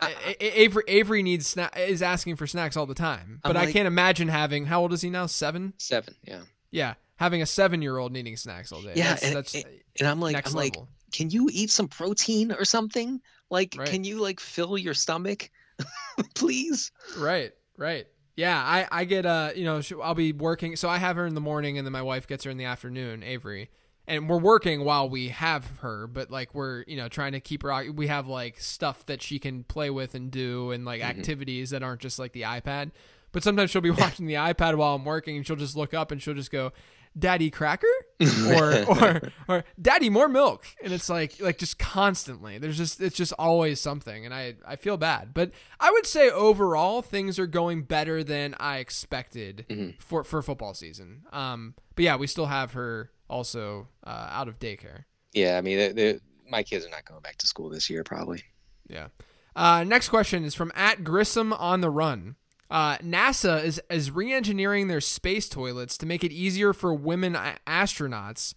I- A- Avery Avery needs sna- is asking for snacks all the time, I'm but I can't imagine having. How old is he now? Seven. Seven, yeah. Yeah, having a seven-year-old needing snacks all day. Yeah, that's, and- that's And I'm like, next I'm like, can you eat some protein or something? Like, Right. can you like fill your stomach, [LAUGHS] please? right, right. Yeah, I I get uh you know I'll be working. So I have her in the morning, and then my wife gets her in the afternoon. Avery. And we're working while we have her, but like we're you know trying to keep her. We have like stuff that she can play with and do, and like activities that aren't just like the iPad. But sometimes she'll be [LAUGHS] watching the iPad while I'm working, and she'll just look up and she'll just go, "Daddy cracker," [LAUGHS] or or or "Daddy more milk," and it's like like just constantly. There's just it's just always something, and I I feel bad. But I would say overall things are going better than I expected Mhm. for for football season. Um, but yeah, we still have her also uh, out of daycare. Yeah, I mean, the, the, my kids are not going back to school this year, probably. Yeah. Uh, next question is from at Grissom on the Run. Uh, NASA is is re-engineering their space toilets to make it easier for women astronauts,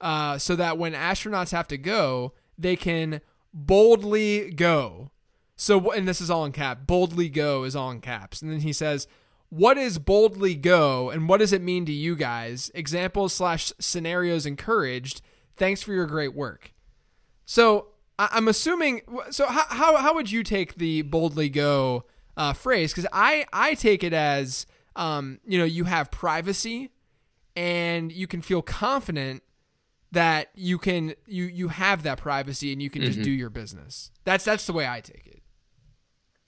uh, so that when astronauts have to go, they can boldly go. So, and this is all in cap. Boldly go is all in caps. And then he says, "What is boldly go, and what does it mean to you guys? Examples slash scenarios encouraged. Thanks for your great work." So, I- I'm assuming. So, how how how would you take the boldly go uh, phrase? Because I I take it as um, you know you have privacy, and you can feel confident that you can you you have that privacy and you can just Mhm. do your business. That's that's the way I take it.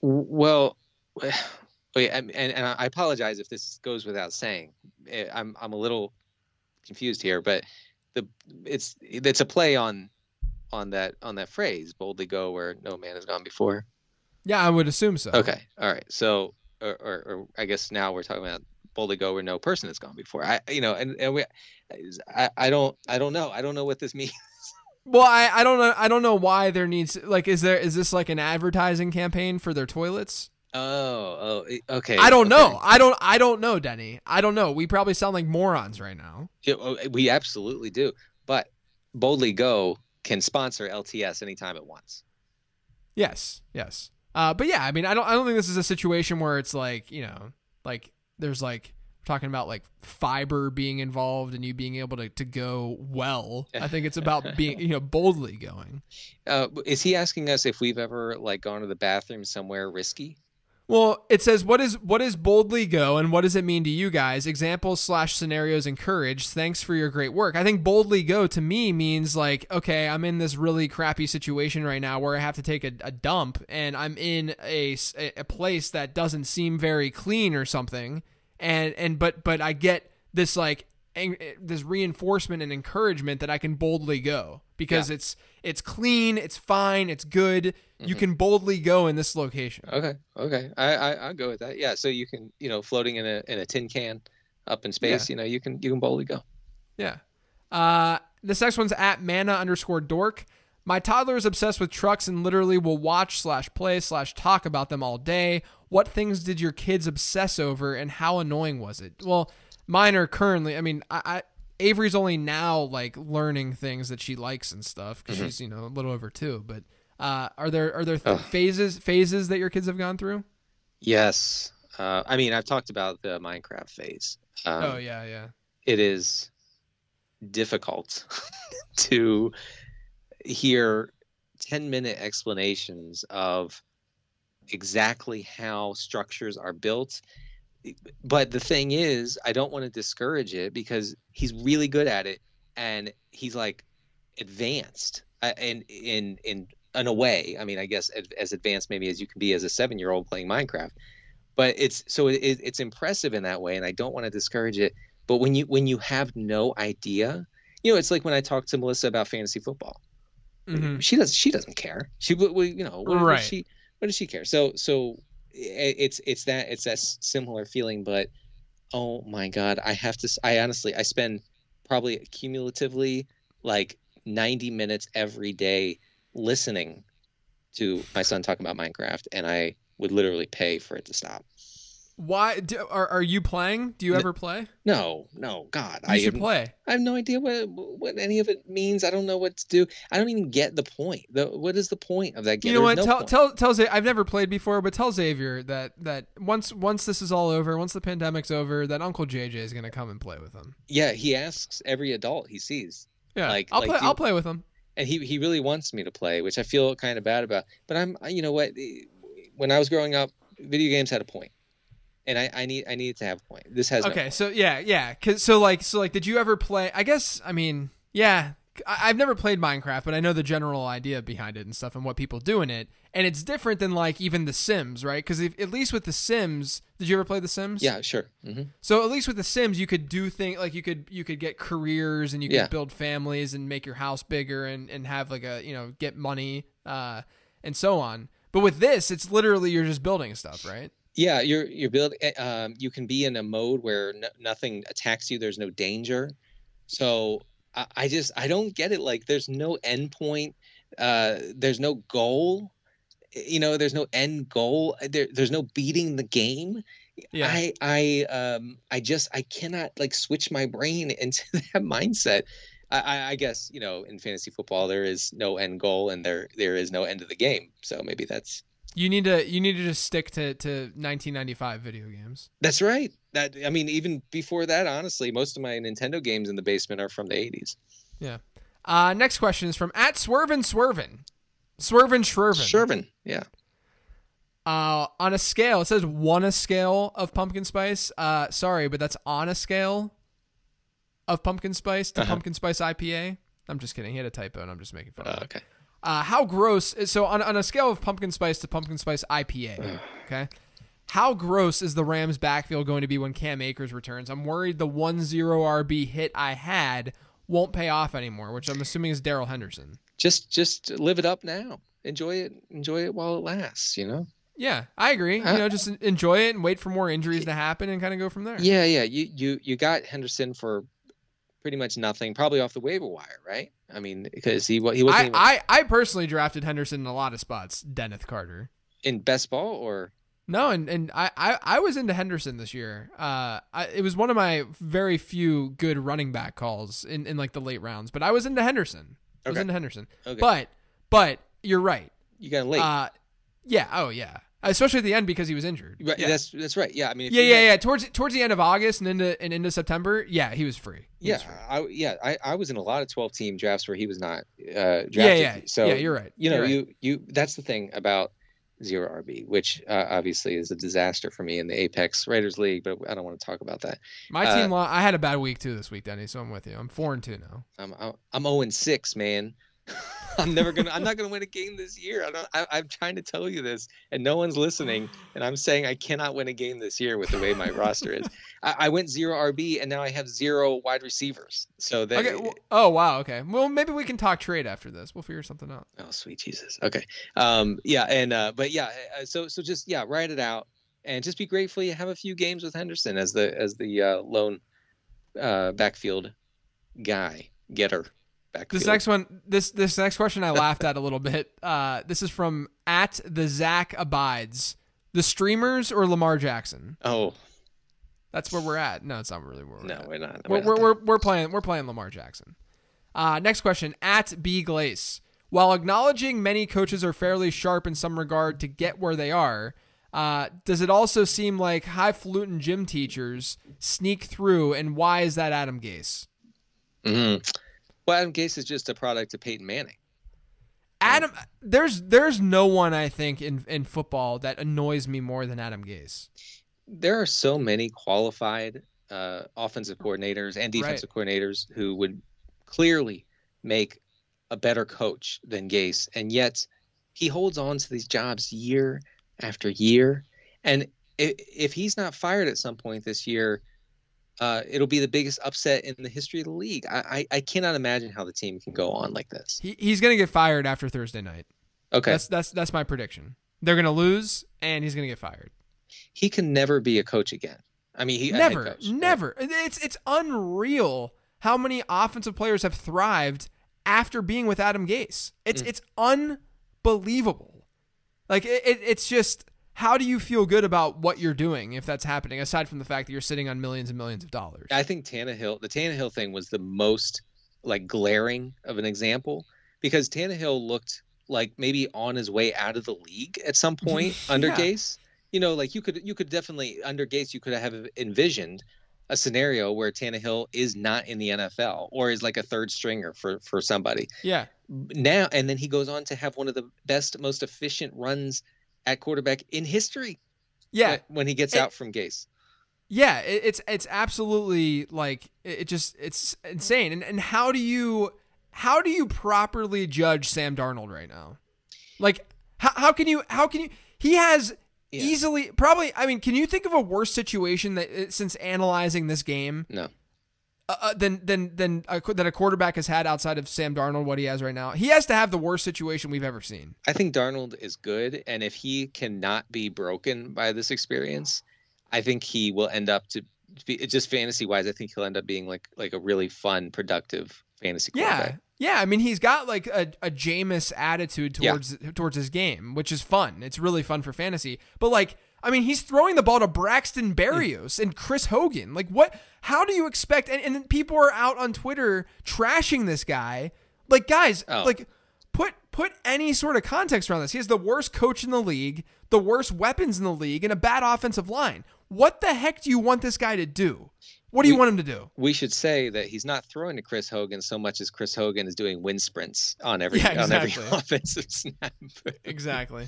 Well, [SIGHS] and, and I apologize if this goes without saying. I'm I'm a little confused here, but the it's it's a play on on that on that phrase boldly go where no man has gone before. Yeah, I would assume so. Okay, all right. So, or, or, or I guess now we're talking about boldly go where no person has gone before. I you know, and, and we, I I don't I don't know I don't know what this [LAUGHS] means. Well, I, I don't know I don't know why there needs like is there is this like an advertising campaign for their toilets? Oh, oh, okay. I don't know. I don't I don't know, Denny. I don't know. We probably sound like morons right now. Yeah, oh, we absolutely do. But boldly go can sponsor LTS anytime it wants. Yes, yes. Uh, but yeah, I mean, I don't, I don't think this is a situation where it's like, you know, like there's like talking about like fiber being involved and you being able to, to go well. I think it's about [LAUGHS] being, you know, boldly going. Uh, is he asking us if we've ever like gone to the bathroom somewhere risky? Well, it says what is what is boldly go and what does it mean to you guys? Examples slash scenarios encouraged. Thanks for your great work. I think boldly go to me means like, okay, I'm in this really crappy situation right now where I have to take a, a dump and I'm in a a place that doesn't seem very clean or something, and and but but I get this like this reinforcement and encouragement that I can boldly go because it's it's clean, it's fine, it's good. You Mhm. can boldly go in this location. Okay, okay, I, I I'll go with that. Yeah, so you can you know floating in a in a tin can up in space, you know you can you can boldly go. Yeah. Uh, this next one's at mana underscore dork. My toddler is obsessed with trucks and literally will watch slash play slash talk about them all day. What things did your kids obsess over and how annoying was it? Well, mine are currently, I mean, I, I Avery's only now like learning things that she likes and stuff because Mhm. she's, you know, a little over two. But uh, are there, are there th- phases, phases that your kids have gone through? Yes, uh, I mean I've talked about the Minecraft phase. Um, oh, yeah, yeah. it is difficult [LAUGHS] to hear 10 minute explanations of exactly how structures are built but the thing is i don't want to discourage it because he's really good at it and he's like advanced uh, in in in in a way. I mean i guess as advanced maybe as you can be as a seven year old playing minecraft. But it's so it, it's impressive in that way and i don't want to discourage it. But when you when you have no idea you know it's like when i talk to melissa about fantasy football. Hmm she does she doesn't care. She you know what, Right. does she what does she care? So so it's it's that it's that similar feeling but oh my god i have to i honestly i spend probably cumulatively like 90 minutes every day listening to my son talk about minecraft and i would literally pay for it to stop Why do, are, are you playing? Do you ever play? no no god You i should have, play. I have no idea what what any of it means i don't know what to do i don't even get the point the, what is the point of that game You know what? No tell point. tell tell Xavier. I've never played before, but tell Xavier that that once once this is all over, once the pandemic's over, that Uncle JJ is gonna come and play with him. yeah he asks every adult he sees Yeah, Like- I'll like play. do- I'll play with him. and he he really wants me to play which i feel kind of bad about but i'm you know what when i was growing up video games had a point and i i need i needed to have a point this has no Okay, point. so yeah, yeah. 'Cause- so like so like, did you ever play? I guess I mean, yeah. I- I've never played Minecraft, but I know the general idea behind it and stuff, and what people do in it. And it's different than like even The Sims, right? Because at least with The Sims, did you ever play The Sims? yeah sure hmm So at least with the Sims, you could do things like you could you could get careers and you could Yeah. build families and make your house bigger and, and have like a you know get money uh, and so on. But with this, it's literally you're just building stuff, right? Yeah you're you're building um you can be in a mode where no, nothing attacks you there's no danger so I, I just i don't get it like there's no end point uh there's no goal you know there's no end goal there, there's no beating the game Yeah. I I um I just I cannot like switch my brain [LAUGHS] into that mindset. I, I I guess you know in fantasy football there is no end goal and there there is no end of the game. So maybe that's You need to you need to just stick to, to 1995 video games. That's right. That I mean, even before that, honestly, most of my Nintendo games in the basement are from the 80s. Yeah. Uh, next question is from at Swervin Swervin. Swervin Swervin. Shervin, yeah. Uh, on a scale, it says one a scale of pumpkin spice. Uh, sorry, but that's on a scale of pumpkin spice to Uh-huh. pumpkin spice IPA. I'm just kidding. He had a typo, and I'm just making fun of Oh, him. okay. Uh, how gross? So on on a scale of pumpkin spice to pumpkin spice IPA, okay. How gross is the Rams' backfield going to be when Cam Akers returns? I'm worried the 1-0 RB hit I had won't pay off anymore, which I'm assuming is Darrell Henderson. Just just live it up now. Enjoy it. Enjoy it while it lasts. You know. Yeah, I agree. You Uh, know, just enjoy it and wait for more injuries to happen and kind of go from there. Yeah, yeah. You you you got Henderson for pretty much nothing, probably off the waiver wire, right? I mean, because he he wasn't I, even I, I personally drafted Henderson in a lot of spots. Denneth Carter. in best ball or No, and, and I, I, I was into Henderson this year. Uh, I, it was one of my very few good running back calls in, in like the late rounds. But I was into Henderson. I was Okay. into Henderson. okay. But but you're right. you got late. Uh, yeah. Oh yeah. Especially at the end because he was injured. Right, yeah. That's that's right. Yeah, I mean, if yeah, yeah, had- yeah. Towards towards the end of August and into and into September, yeah, he was free. He Yeah, was free. I yeah I, I was in a lot of twelve team drafts where he was not uh, drafted. yeah, yeah. So yeah, you're right. you know You're right. you you that's the thing about zero RB, which uh, obviously is a disaster for me in the Apex Raiders League, but I don't want to talk about that. My uh, team. I had a bad week too this week, Denny. So I'm with you. I'm four and two now. I'm I'm- I'm zero and six, man. [LAUGHS] I'm never gonna. I'm not gonna win a game this year. I don't. I, I'm trying to tell you this, and no one's listening. And I'm saying I cannot win a game this year with the way my roster is. I, I went zero RB, and now I have zero wide receivers. So that. Okay. well- oh wow. Okay. Well, maybe we can talk trade after this. We'll figure something out. Oh, sweet Jesus. Okay. Um. Yeah. And uh. But yeah. uh, So so just yeah. Write it out, and just be grateful you have a few games with Henderson as the as the uh, lone uh backfield guy getter. Backfield. This next one, this this next question, I laughed at a little bit. [LAUGHS] Uh, this is from at the Zach abides. The streamers or Lamar Jackson? Oh That's where we're at. No, it's not really where we're no, at. we're not. We're, not we're, we're, we're playing we're playing Lamar Jackson. Uh, next question at B Glace. While acknowledging many coaches are fairly sharp in some regard to get where they are, uh, does it also seem like highfalutin gym teachers sneak through? And why is that Adam Gase? Mhm. Well, Adam Gase is just a product of Peyton Manning. Adam, there's there's no one I think in in football that annoys me more than Adam Gase. There are so many qualified uh, offensive coordinators and defensive coordinators who would clearly make a better coach than Gase, and yet he holds on to these jobs year after year. And if, if he's not fired at some point this year, uh, it'll be the biggest upset in the history of the league. I, I, I cannot imagine how the team can go on like this. He he's gonna get fired after Thursday night. Okay, That's that's that's my prediction. They're gonna lose, and he's gonna get fired. he can never be a coach again. I mean, he a head never, right? never. It's it's unreal how many offensive players have thrived after being with Adam Gase. It's Mm. it's unbelievable. Like it, it, it's just how do you feel good about what you're doing if that's happening? Aside from the fact that you're sitting on millions and millions of dollars. I think Tannehill, the Tannehill thing was the most like glaring of an example because Tannehill looked like maybe on his way out of the league at some [LAUGHS] point under Yeah. Gase. You know, like you could you could definitely under Gase you could have envisioned a scenario where Tannehill is not in the NFL or is like a third stringer for for somebody yeah, now. And then he goes on to have one of the best, most efficient runs at quarterback in history. yeah. when- he gets It- out from Gase. Yeah, it, it's it's absolutely like it, it just it's insane. And and how do you how do you properly judge Sam Darnold right now? Like how how can you how can you he has Yeah. easily probably I mean can you think of a worse situation that since analyzing this game No. Uh, uh, than than than a, that a quarterback has had outside of Sam Darnold what he has right now? He has to have the worst situation we've ever seen. I think Darnold is good, and if he cannot be broken by this experience, I think he will end up to be just fantasy wise. I think he'll end up being like like a really fun, productive fantasy Yeah. quarterback. Yeah, I mean he's got like a, a Jameis attitude Yeah. towards towards his game, which is fun. It's really fun for fantasy. But like, I mean, he's throwing the ball to Braxton mm. Berrios and Chris Hogan. Like, what? How do you expect? And, and people are out on Twitter trashing this guy. Like, guys, Oh. like put put any sort of context around this. He has the worst coach in the league, the worst weapons in the league, and a bad offensive line. What the heck do you want this guy to do? What do you We- want him to do? We should say that he's not throwing to Chris Hogan so much as Chris Hogan is doing wind sprints on every Yeah, on every [LAUGHS] offensive snap. Exactly.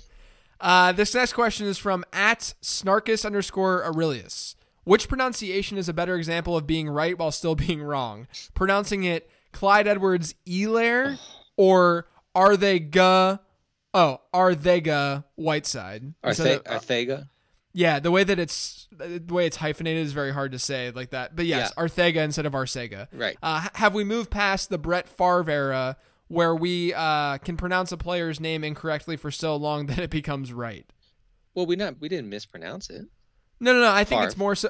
Uh, this next question is from at snarkus underscore Aurelius. Which pronunciation is a better example of being right while still [LAUGHS] being wrong? Pronouncing it Clyde Edwards Elair or are they ga? Oh, are they ga Whiteside? Instead Arthe- of- uh, Arthega. yeah, the way that it's the way it's hyphenated is very hard to say like that. But yes, Arthega instead of Arcega. Right. Uh, have we moved past the Brett Favre era where we uh, can pronounce a player's name incorrectly for so long [LAUGHS] that it becomes right? Well, we not we didn't mispronounce it. No, no, no. I think it's more so.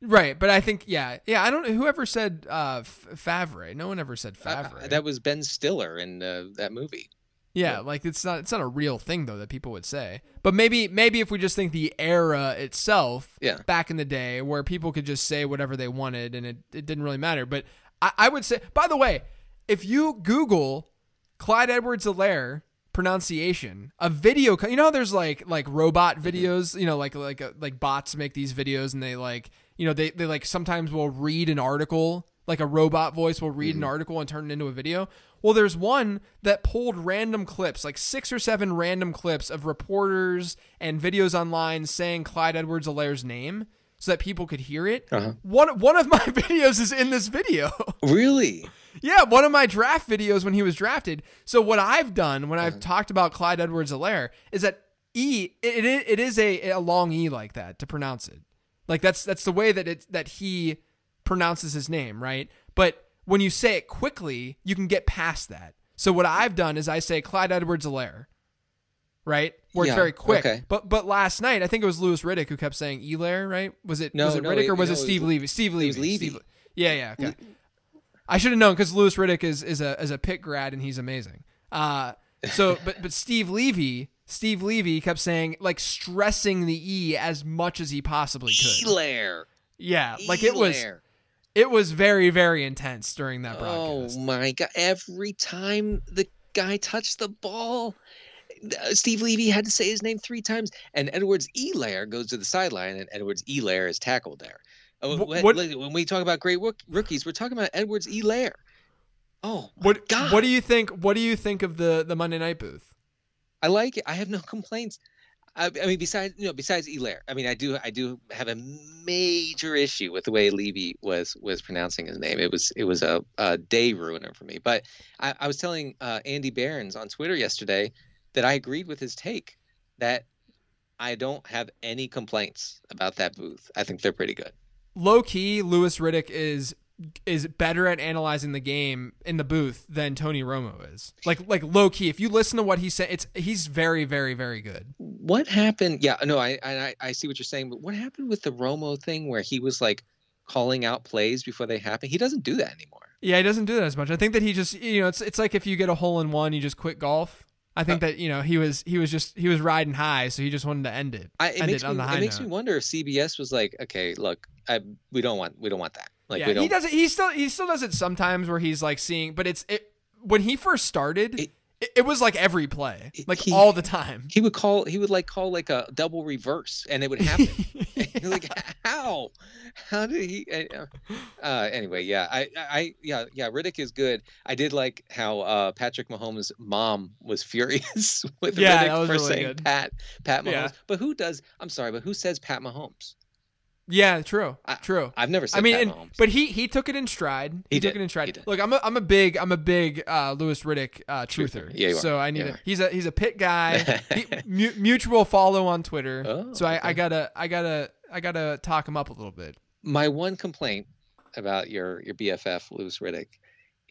Right, but I think yeah, yeah. I don't. Whoever said uh, Favre? No one ever said Uh, Favre. that was Ben Stiller in uh, that movie. yeah, like it's not. It's not a real thing though that people would say. But maybe, maybe if we just think the era itself, Yeah. back in the day where people could just say whatever they wanted and it, it didn't really matter. But I, I would say, by the way, if you Google Clyde Edwards Alaire pronunciation, a video, co- you know, how there's like like robot videos, you know, like like uh, like bots make these videos and they like, you know, they they like sometimes will read an article, like a robot voice will read an article and turn it into a video. Well, there's one that pulled random clips, like six or seven random clips of reporters and videos online saying Clyde Edwards Alaire's name so that people could hear it. Uh-huh. One one of my [LAUGHS] videos is in this video. Really? Yeah, one of my draft videos when he was drafted. So what I've done when. I've uh-huh. talked about Clyde Edwards Alaire is that E it, it, it is a, a long E like that to pronounce it. Like that's that's the way that it that he pronounces his name, right? But when you say it quickly, you can get past that. So what I've done is I say Clyde Edwards Alaire, right? Where it's very quick. okay. But but last night I think it was Louis Riddick who kept saying Elaire, right? Was it No, was it no, Riddick it- or was no, it it Steve was- Levy? Steve Levy. Levy. Steve- yeah, yeah. Okay. I should have known because Louis Riddick is is a is a pit grad and he's amazing. Uh, so [LAUGHS] but but Steve Levy, Steve Levy kept saying like stressing the e as much as he possibly could. Elaire. Yeah, like it was it was very very intense during that broadcast. Oh my god! Every time the guy touched the ball, uh, Steve Levy had to say his name three times, and Edwards Elaire goes to the sideline, and Edwards Elaire is tackled there. Uh, Wh- when- what- when we talk about great rook- rookies, we're talking about Edwards Elaire. Oh, What God. what do you think? What do you think of the the Monday Night Booth? I like it. I have no complaints. I, I mean, besides you know, besides Elaire, I mean, I do I do have a major issue with the way Levy was was pronouncing his name. It was it was a, a day ruiner for me. But I, I was telling uh, Andy Behrens on Twitter yesterday that I agreed with his take that I don't have any complaints about that booth. I think they're pretty good. Low key, Louis Riddick is is better at analyzing the game in the booth than Tony Romo is. Like like low key, if you listen to what he said, it's he's very very very good. What happened? Yeah, no, I I, I see what you're saying, but what happened with the Romo thing where he was like calling out plays before they happen? He doesn't do that anymore. Yeah, he doesn't do that as much. I think that he just you know it's it's like if you get a hole in one, you just quit golf. I think that you know he was he was just he was riding high, so he just wanted to end it. I, it end makes it on me the high it makes note. me wonder if CBS was like, okay, look, I, we don't want we don't want that. Like yeah, we don't. he does it. He still he still does it sometimes where he's like seeing, but it's it when he first started, It- it, was like every play, like he- all the time. He would call. He would like call like a double reverse, and it would happen. [LAUGHS] Like, how? How did he? uh, Uh, anyway, yeah, I, I, yeah, yeah. Riddick is good. I did like how uh, Patrick Mahomes' mom was furious [LAUGHS] with Yeah, Riddick for really saying good. Pat, Pat Mahomes. Yeah. But who does? I'm sorry, but who says Pat Mahomes? Yeah, true, I- true. I've never said that. I mean, and, but he he took it in stride. He, He took it in stride. Look, I'm a I'm a big I'm a big uh, Louis Riddick uh, truther. Truther. Yeah, so I need You a he's a he's a pit guy. he, [LAUGHS] mu- mutual follow on Twitter. Oh, so I, I gotta I gotta I gotta talk him up a little bit. my one complaint about your your BFF Louis Riddick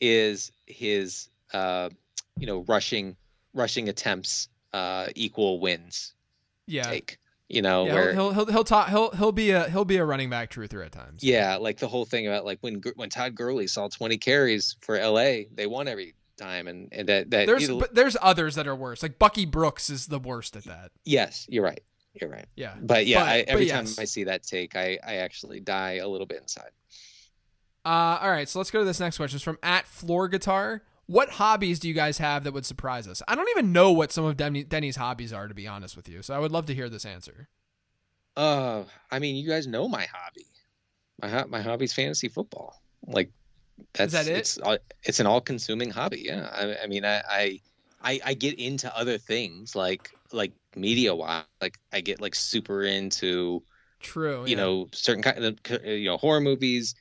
is his uh, you know rushing rushing attempts uh, equal wins Yeah. take. You know Yeah, where he'll, he'll he'll talk he'll he'll be a he'll be a running back truther at times. yeah, like the whole thing about like when when Todd Gurley saw 20 carries for LA, they won every time, and, and that that There's but there's others that are worse. Like Bucky Brooks is the worst at that. yes, you're right, you're right. Yeah. But yeah, But- I, but every yes. time I see that take, I I actually die a little bit inside. Uh, all right, so let's go to this next question. It's from at Floor Guitar. What hobbies do you guys have that would surprise us? I don't even know what some of Denny, Denny's hobbies are, to be honest with you. So I would love to hear this answer. Uh, I mean, you guys know my hobby. My ho- my hobby's fantasy football. Like, that's that it? It's it's an all-consuming hobby. Yeah. I, I mean, I, I I I get into other things like like media wise. Like I get like super into True. you yeah. know certain kind of you know horror movies.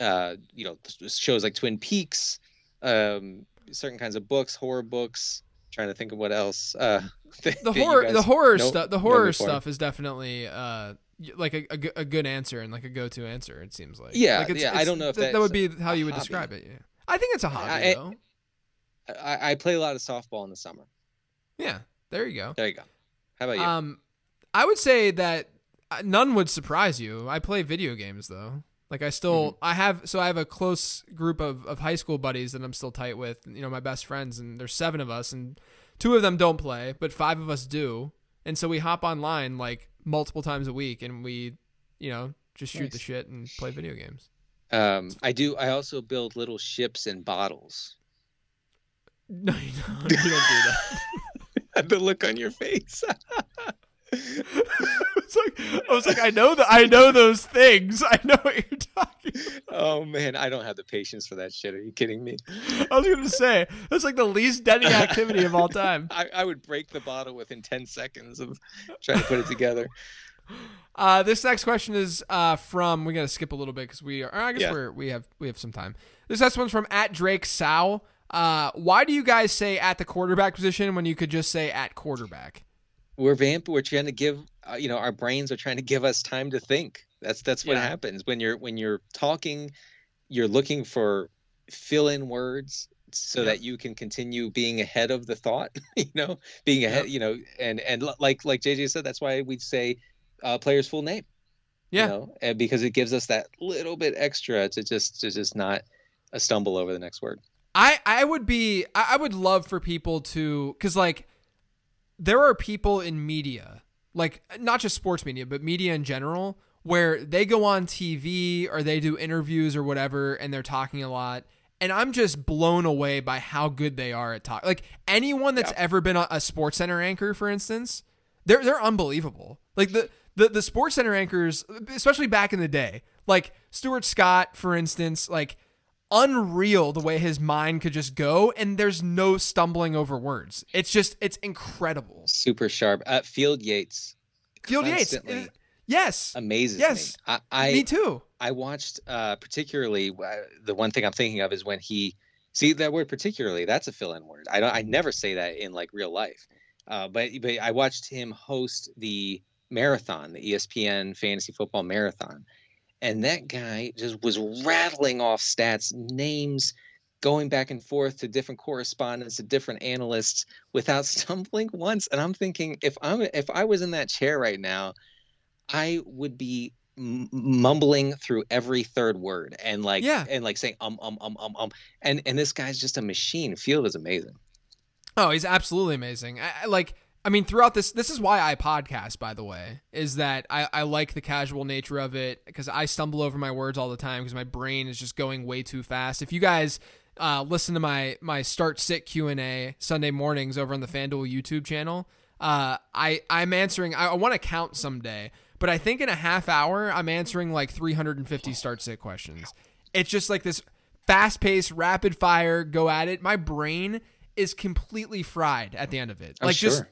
Uh, you know shows like Twin Peaks. Um, certain kinds of books, horror books. Trying to think of what else. Uh, [LAUGHS] that- the that you horror the horror stuff the horror stuff is definitely uh like a, good answer and like a go-to answer it seems like Yeah, like yeah, I don't know if that, that would be how you would hobby. describe it yeah i think it's a hobby I- though I, I play a lot of softball in the summer. yeah there you go There you go. How about you? um i would say that uh, none would surprise you i play video games though like i still Mm-hmm. i have so i have a close group of, of high school buddies that i'm still tight with you know my best friends and there's seven of us and two of them don't play but five of us do and so we hop online like multiple times a week and we you know just shoot the shit and play video games Um, I do. I also build little ships and bottles. [LAUGHS] no you don't, you don't do that [LAUGHS] the look on your face. [LAUGHS] [LAUGHS] it's like i was like i know that i know those things i know what you're talking oh man, I don't have the patience for that shit. Are you kidding me? i was gonna say that's like the least denny activity of all time [LAUGHS] I, I would break the bottle within ten seconds of trying to put it together. Uh, this next question is uh, from. We got to skip a little bit because we are. I guess Yeah. we're we have we have some time. This next one's from at Drake Sow. Uh, why do you guys say at the quarterback position when you could just say at quarterback? We're vamp. We're trying to give. Uh, you know, our brains are trying to give us time to think. That's that's what Yeah. happens when you're when you're talking. You're looking for fill-in words so Yeah. that you can continue being ahead of the thought. [LAUGHS] you know, being ahead. You know, and and like like JJ said, that's why we'd say uh, player's full name. Yeah. You know, and because it gives us that little bit extra to just to just not a stumble over the next word. I I would be I I would love for people to because like there are people in media like not just sports media but media in general where they go on TV or they do interviews or whatever and they're talking a lot and I'm just blown away by how good they are at talk like anyone that's Yeah. ever been a, a SportsCenter anchor for instance they're they're unbelievable like the the the SportsCenter anchors especially back in the day like Stuart Scott for instance like unreal the way his mind could just go and there's no stumbling over words it's just it's incredible Super sharp. Uh, Field Yates. field yates is- yes amazes Yes. me. I I, me too I watched uh, particularly uh, the one thing I'm thinking of is when he see that word particularly. That's a fill-in word. I don't. I never say that in like real life. Uh, but but I watched him host the marathon, the ESPN fantasy football marathon, and that guy just was rattling off stats, names, going back and forth to different correspondents, to different analysts without [LAUGHS] stumbling once. And I'm thinking, if I'm if I was in that chair right now, I would be m- mumbling through every third word and like Yeah. and like saying um um um um um and and this guy's just a machine. Field is amazing. oh he's absolutely amazing I, I like i mean throughout this this is why i podcast by the way is that i, I like the casual nature of it because i stumble over my words all the time because my brain is just going way too fast. If you guys uh, listen to my my start sit q&a sunday mornings over on the fanduel youtube channel uh, I, i'm answering i, I want to count someday but i think in a half hour i'm answering like 350 start sit questions. It's just like this fast paced rapid fire go at it. My brain is completely fried at the end of it. I'm like sure. just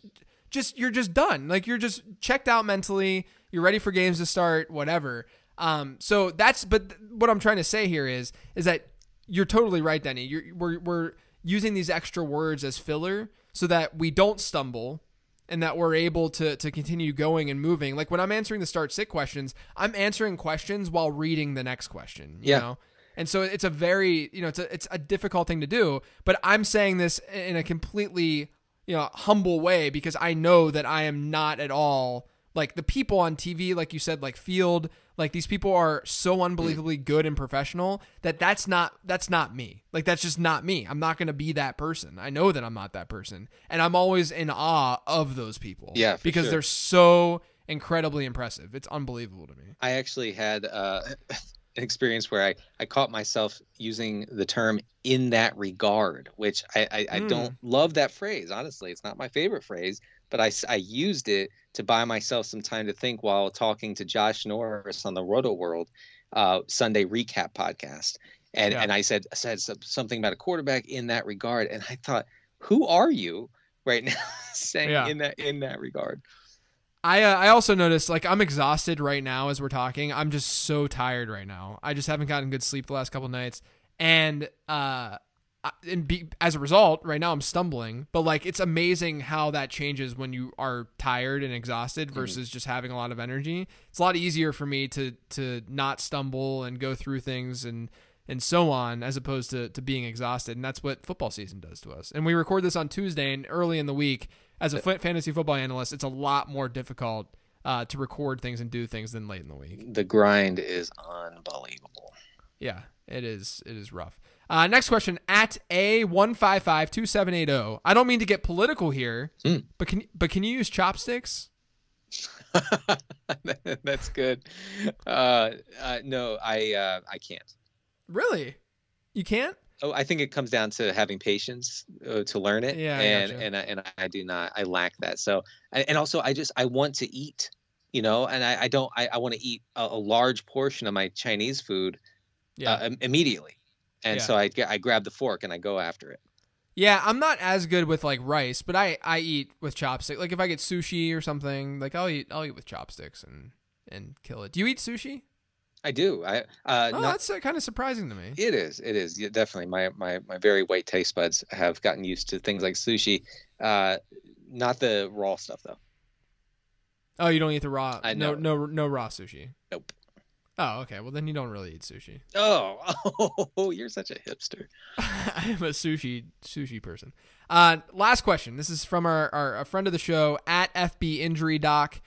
you're just done. Like you're just checked out mentally. You're ready for games to start whatever. Um so that's but th- what i'm trying to say here is is that you're totally right denny. You're we're, we're using these extra words as filler so that we don't stumble and that we're able to to continue going and moving. Like when i'm answering the start sit questions i'm answering questions while reading the next question you Yeah. know? And so it's a very, you know, it's a it's a difficult thing to do. But I'm saying this in a completely, you know, humble way because I know that I am not at all like the people on TV, like you said, like Field, like these people are so unbelievably good and professional that that's not that's not me. Like that's just not me. I'm not going to be that person. I know that I'm not that person, and I'm always in awe of those people. Yeah, because sure. they're so incredibly impressive. It's unbelievable to me. I actually had uh, [LAUGHS] experience where I, I caught myself using the term in that regard, which I, I, I Mm. don't love that phrase. Honestly, it's not my favorite phrase, but I, I used it to buy myself some time to think while talking to Josh Norris on the Rotoworld uh, Sunday recap podcast. And, Yeah. and I said, I said something about a quarterback in that regard. And I thought, who are you right now [LAUGHS] saying Yeah. in that, in that regard? I uh, I also noticed like I'm exhausted right now as we're talking. I'm just so tired right now. I just haven't gotten good sleep the last couple nights, and uh, and be, as a result, right now I'm stumbling. But like it's amazing how that changes when you are tired and exhausted versus just having a lot of energy. It's a lot easier for me to to not stumble and go through things and and so on as opposed to to being exhausted. And that's what football season does to us. And we record this on Tuesday and early in the week as a fa- fantasy football analyst, it's a lot more difficult uh, to record things and do things than late in the week. The grind is unbelievable. Yeah, it is. It is rough. Uh, next question at a one five five two seven eight zero. I don't mean to get political here, Hmm. but can but can you use chopsticks? [LAUGHS] That's good. Uh, uh, no, I uh, I can't. Really? You can't? Oh, I think it comes down to having patience uh, to learn it. Yeah, I and gotcha. and I, and I do not. I lack that. So and also I just I want to eat, you know, and I, I don't. I, I want to eat a, a large portion of my Chinese food Yeah. uh, immediately, and Yeah. so I get I grab the fork and I go after it. Yeah, I'm not as good with like rice, but I I eat with chopsticks. Like if I get sushi or something, like I'll eat I'll eat with chopsticks and and kill it. Do you eat sushi? I do. I uh, Oh, not that's uh, kind of surprising to me. It is. It is. Yeah, definitely. My, my my very white taste buds have gotten used to things like sushi. Uh, not the raw stuff though. Oh, you don't eat the raw? I no, no, no raw sushi. Nope. Oh, okay. Well, then you don't really eat sushi. Oh, [LAUGHS] oh, you're such a hipster. [LAUGHS] I am a sushi sushi person. Uh, last question. This is from our, our a friend of the show at FB Injury Doc.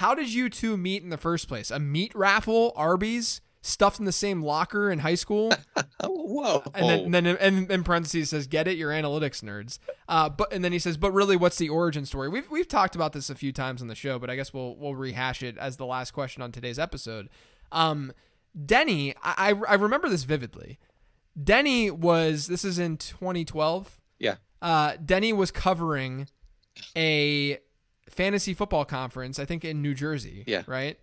How did you two meet in the first place? A meat raffle, Arby's, stuffed in the same locker in high school, [LAUGHS] whoa. and then and then in, in parentheses says, "Get it, you're analytics nerds." Uh, but and then he says, "But really, what's the origin story?" We've we've talked about this a few times on the show, but I guess we'll we'll rehash it as the last question on today's episode. Um, Denny, I I I remember this vividly. Denny was this is in 2012. yeah. Uh, Denny was covering a fantasy football conference, I think in New Jersey. Yeah. Right.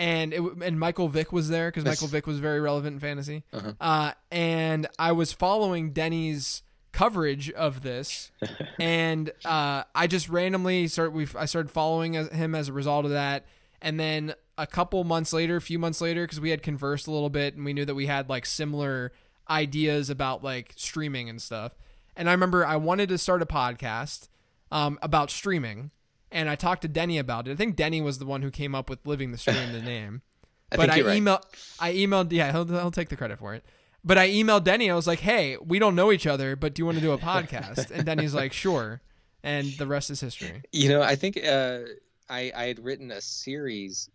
And it and Michael Vick was there because Michael Vick was very relevant in fantasy. Uh-huh. Uh, and I was following Denny's coverage of this, [LAUGHS] and uh, I just randomly started. We I started following as- him as a result of that, and then a couple months later, a few months later, because we had conversed a little bit, and we knew that we had like similar ideas about like streaming and stuff. And I remember I wanted to start a podcast um, about streaming, and I talked to Denny about it. I think Denny was the one who came up with "Living the Stream" the [LAUGHS] name I but think I you're right. I emailed yeah he'll, he'll take the credit for it. But I emailed Denny. I was like, "Hey, we don't know each other, but do you want to do a [LAUGHS] podcast?" And Denny's like, "Sure." And the rest is history. You know, I think uh, I I had written a series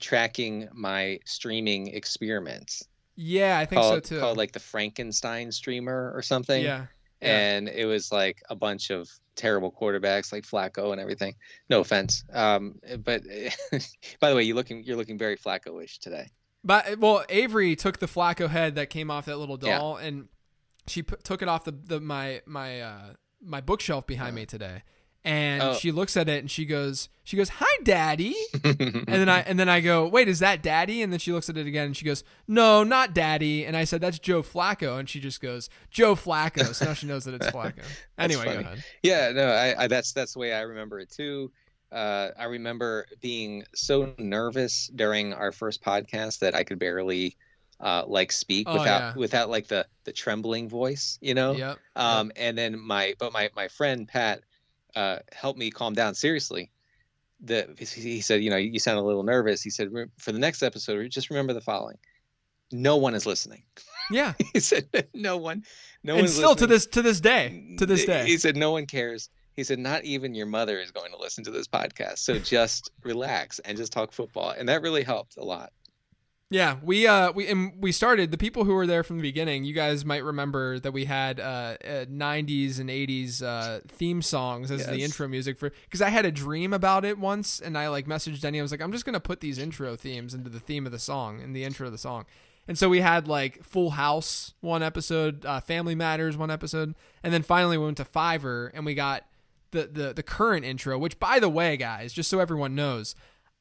tracking my streaming experiments Yeah, I think called so too. called like the Frankenstein streamer or something. yeah, yeah. and it was like a bunch of terrible quarterbacks like Flacco and everything. No offense, um, but [LAUGHS] by the way, you're looking you're looking very Flacco-ish today. But well, Avery took the Flacco head that came off that little Yeah. doll, and she put, took it off the, the my my uh, my bookshelf behind me today. And Oh. she looks at it and she goes, she goes, "Hi, Daddy." [LAUGHS] and then I and then I go, "Wait, is that Daddy?" And then she looks at it again and she goes, "No, not Daddy." And I said, "That's Joe Flacco." And she just goes, "Joe Flacco." So now she knows that it's [LAUGHS] Flacco. Anyway, go ahead. yeah, no, I, I that's that's the way I remember it too. Uh, I remember being so nervous during our first podcast that I could barely uh, like speak Oh, without yeah. without like the the trembling voice, you know. Yep. Um, and then my but my my friend Pat uh, helped me calm down. Seriously, the he said, you know, you sound a little nervous. He said, for the next episode, just remember the following: no one is listening. Yeah. [LAUGHS] he said, no one, no and still to this to this day, to this day. He said, no one cares. He said, not even your mother is going to listen to this podcast. So just relax and just talk football, and that really helped a lot. Yeah, we uh we and we started the people who were there from the beginning. You guys might remember that we had uh, uh 90s and 80s uh theme songs as the intro music for because I had a dream about it once and I like messaged Denny. I was like, I'm just gonna put these intro themes into the theme of the song in the intro of the song. And so we had like Full House one episode, uh, Family Matters one episode, and then finally we went to Fiverr and we got the the the current intro. Which, by the way, guys, just so everyone knows,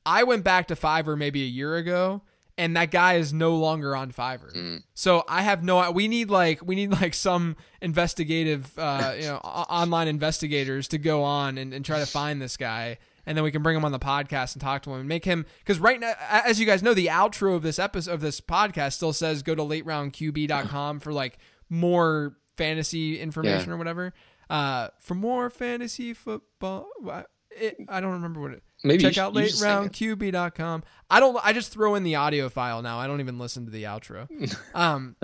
I went back to Fiverr maybe a year ago and that guy is no longer on Fiverr. Mm. So I have no. We need like we need like some investigative, uh, you know, online investigators to go on and, and try to find this guy, and then we can bring him on the podcast and talk to him and make him because right now, as you guys know, the outro of this episode of this podcast still says go to lateroundqb.com for like more fantasy information yeah. or whatever. Uh, for more fantasy football. It, I don't remember what it. Maybe check out lateroundqb.com. I don't. I just throw in the audio file now. I don't even listen to the outro. [LAUGHS] Um,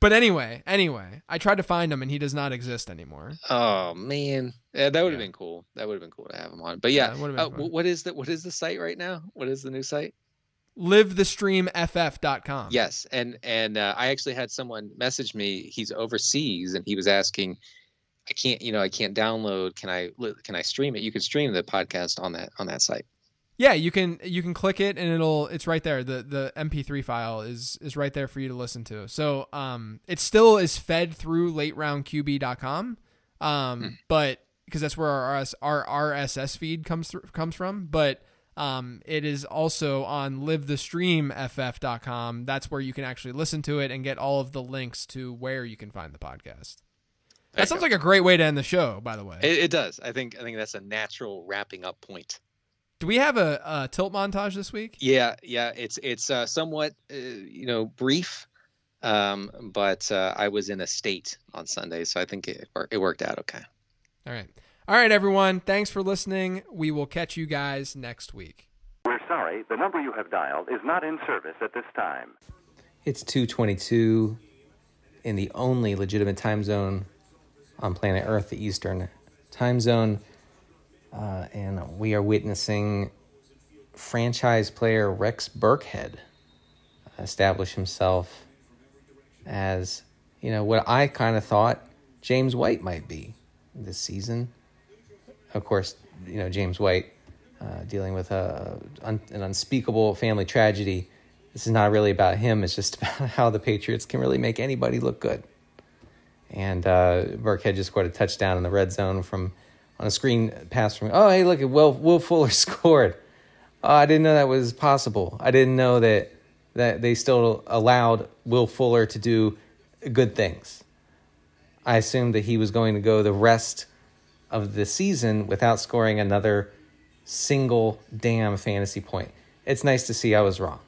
but anyway, anyway, I tried to find him and he does not exist anymore. Oh man, yeah, that would have yeah. been cool. That would have been cool to have him on. But yeah, yeah uh, what is the what is the site right now? What is the new site? livethestreamff.com. Yes, and and uh, I actually had someone message me. He's overseas and he was asking I can't, you know, I can't download. Can I can I stream it? You can stream the podcast on that on that site. Yeah, you can you can click it and it'll it's right there. The the MP3 file is is right there for you to listen to. So um it still is fed through lateroundqb.com. Um hmm. but because that's where our our RSS feed comes through comes from, but um, it is also on livethestreamff.com. That's where you can actually listen to it and get all of the links to where you can find the podcast. That sounds like a great way to end the show. By the way, it, it, does. I think I think that's a natural wrapping up point. Do we have a, a tilt montage this week? Yeah, yeah. It's it's uh, somewhat uh, you know brief, um, but uh, I was in a state on Sunday, so I think it it worked out okay. All right, all right, everyone. Thanks for listening. We will catch you guys next week. We're sorry, the number you have dialed is not in service at this time. It's two twenty two in the only legitimate time zone on planet Earth, the Eastern time zone. Uh, and we are witnessing franchise player Rex Burkhead establish himself as, you know, what I kind of thought James White might be this season. Of course, you know, James White uh, dealing with a, an unspeakable family tragedy. This is not really about him, it's just [LAUGHS] about how the Patriots can really make anybody look good. And uh, Burkhead just scored a touchdown in the red zone from on a screen pass from. Oh, hey, look at Will Will Fuller [LAUGHS] scored. Oh, I didn't know that was possible. I didn't know that that they still allowed Will Fuller to do good things. I assumed that he was going to go the rest of the season without scoring another single damn fantasy point. It's nice to see I was wrong.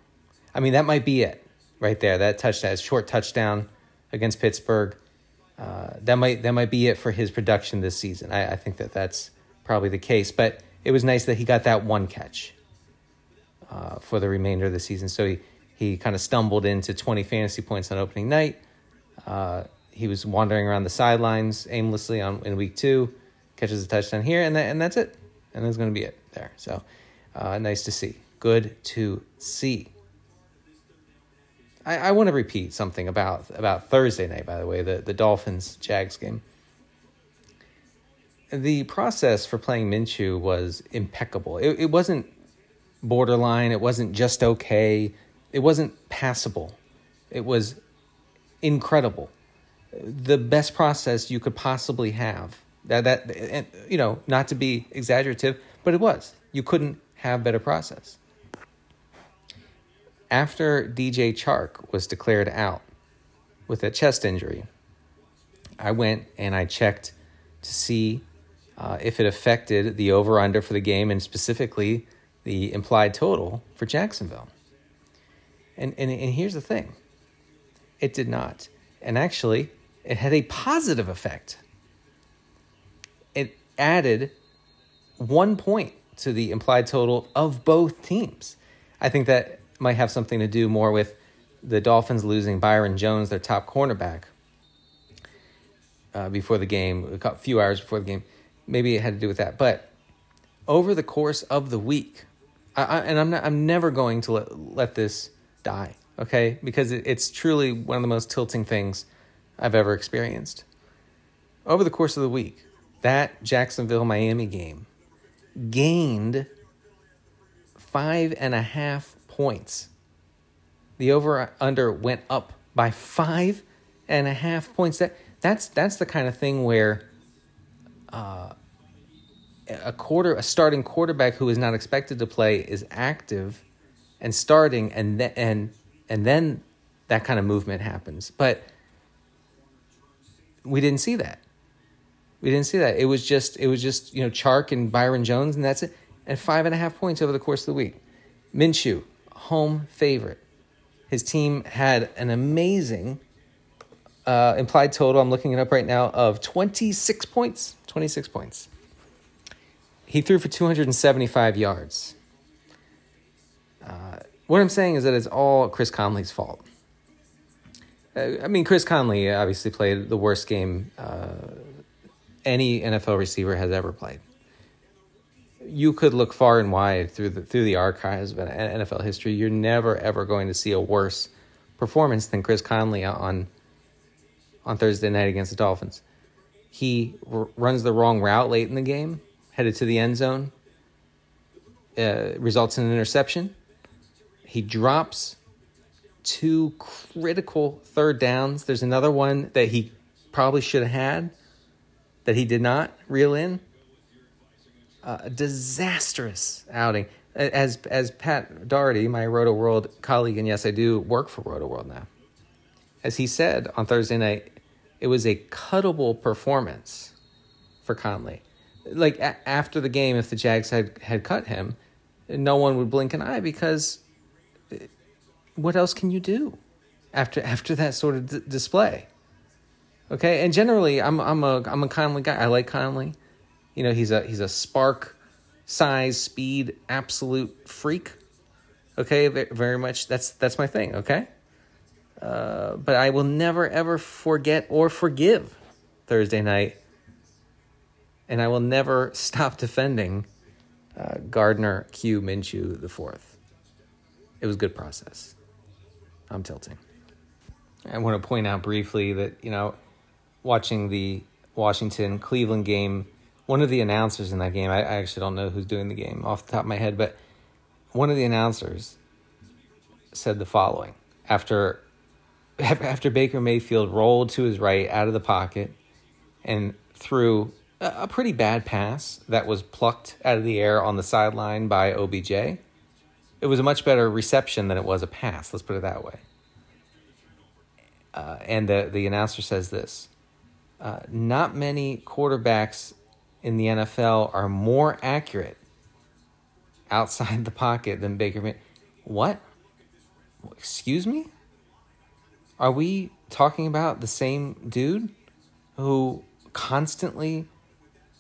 I mean, that might be it right there. That touchdown, short touchdown against Pittsburgh. Uh, that might that might be it for his production this season. I, I, think that that's probably the case. But it was nice that he got that one catch uh, for the remainder of the season. So he he kind of stumbled into 20 fantasy points on opening night. Uh, he was wandering around the sidelines aimlessly on in week two, catches a touchdown here, and that, and that's it. And that's going to be it there. So uh, nice to see. Good to see. I, I want to repeat something about about Thursday night. By the way, the the Dolphins Jags game. The process for playing Minshew was impeccable. It, it wasn't borderline. It wasn't just okay. It wasn't passable. It was incredible. The best process you could possibly have. That that and, you know, not to be exaggerative, but it was. You couldn't have better process after DJ Chark was declared out with a chest injury, I went and I checked to see uh, if it affected the over under for the game and specifically the implied total for Jacksonville. And, and, and here's the thing it did not. And actually, it had a positive effect. It added one point to the implied total of both teams. I think that might have something to do more with the Dolphins losing Byron Jones, their top cornerback, uh, before the game, a few hours before the game. Maybe it had to do with that. But over the course of the week, I, I, and I'm not, I'm never going to let, let this die, okay? Because it, it's truly one of the most tilting things I've ever experienced. Over the course of the week, that Jacksonville Miami game gained five and a half points. The over under went up by five and a half points. That that's that's the kind of thing where uh, a quarter a starting quarterback who is not expected to play is active and starting and then and and then that kind of movement happens. But we didn't see that. We didn't see that. It was just it was just you know Chark and Byron Jones and that's it. And five and a half points over the course of the week. Minshew, home favorite. His team had an amazing uh, implied total. I'm looking it up right now of 26 points. 26 points. He threw for 275 yards. Uh, what I'm saying is that it's all Chris Conley's fault. Uh, I mean, Chris Conley obviously played the worst game uh, any NFL receiver has ever played. You could look far and wide through the through the archives of NFL history. You're never ever going to see a worse performance than Chris Conley on on Thursday night against the Dolphins. He r- runs the wrong route late in the game, headed to the end zone, uh, results in an interception. He drops two critical third downs. There's another one that he probably should have had that he did not reel in. Uh, a disastrous outing. As as Pat Daugherty, my Rotoworld colleague, and yes, I do work for Rotoworld now. As he said on Thursday night, it was a cuttable performance for Conley. Like a- after the game, if the Jags had had cut him, no one would blink an eye because what else can you do after after that sort of d- display? Okay, and generally, I'm I'm a I'm a Conley guy. I like Conley. You know, he's a he's a spark, size, speed, absolute freak. Okay, very much. That's that's my thing. Okay, uh, but I will never ever forget or forgive Thursday night, and I will never [LAUGHS] stop defending uh, Gardner Q Minshew the fourth. It was good process. I'm tilting. I want to point out briefly that, you know, watching the Washington Cleveland game, one of the announcers in that game, I, I actually don't know who's doing the game off the top of my head, but one of the announcers said the following after [LAUGHS] after Baker Mayfield rolled to his right out of the pocket and threw a pretty bad pass that was plucked out of the air on the sideline by OBJ. It was a much better reception than it was a pass, let's put it that way. Uh, and the, the announcer says this uh, Not many quarterbacks in the NFL are more accurate outside the pocket than Baker Mayfield. What? Excuse me? Are we talking about the same dude who constantly,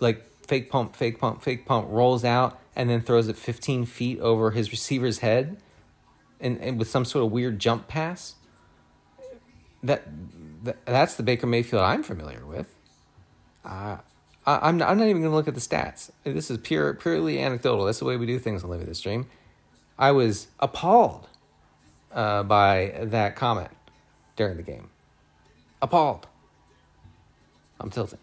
like, fake pump, fake pump, fake pump, rolls out and then throws it 15 feet over his receiver's head and, and with some sort of weird jump pass? That, that that's the Baker Mayfield I'm familiar with. Uh, I, I'm not, I'm not even going to look at the stats. This is pure purely anecdotal. That's the way we do things on Live This Stream. I was appalled uh, by that comment during the game. Appalled. I'm tilting.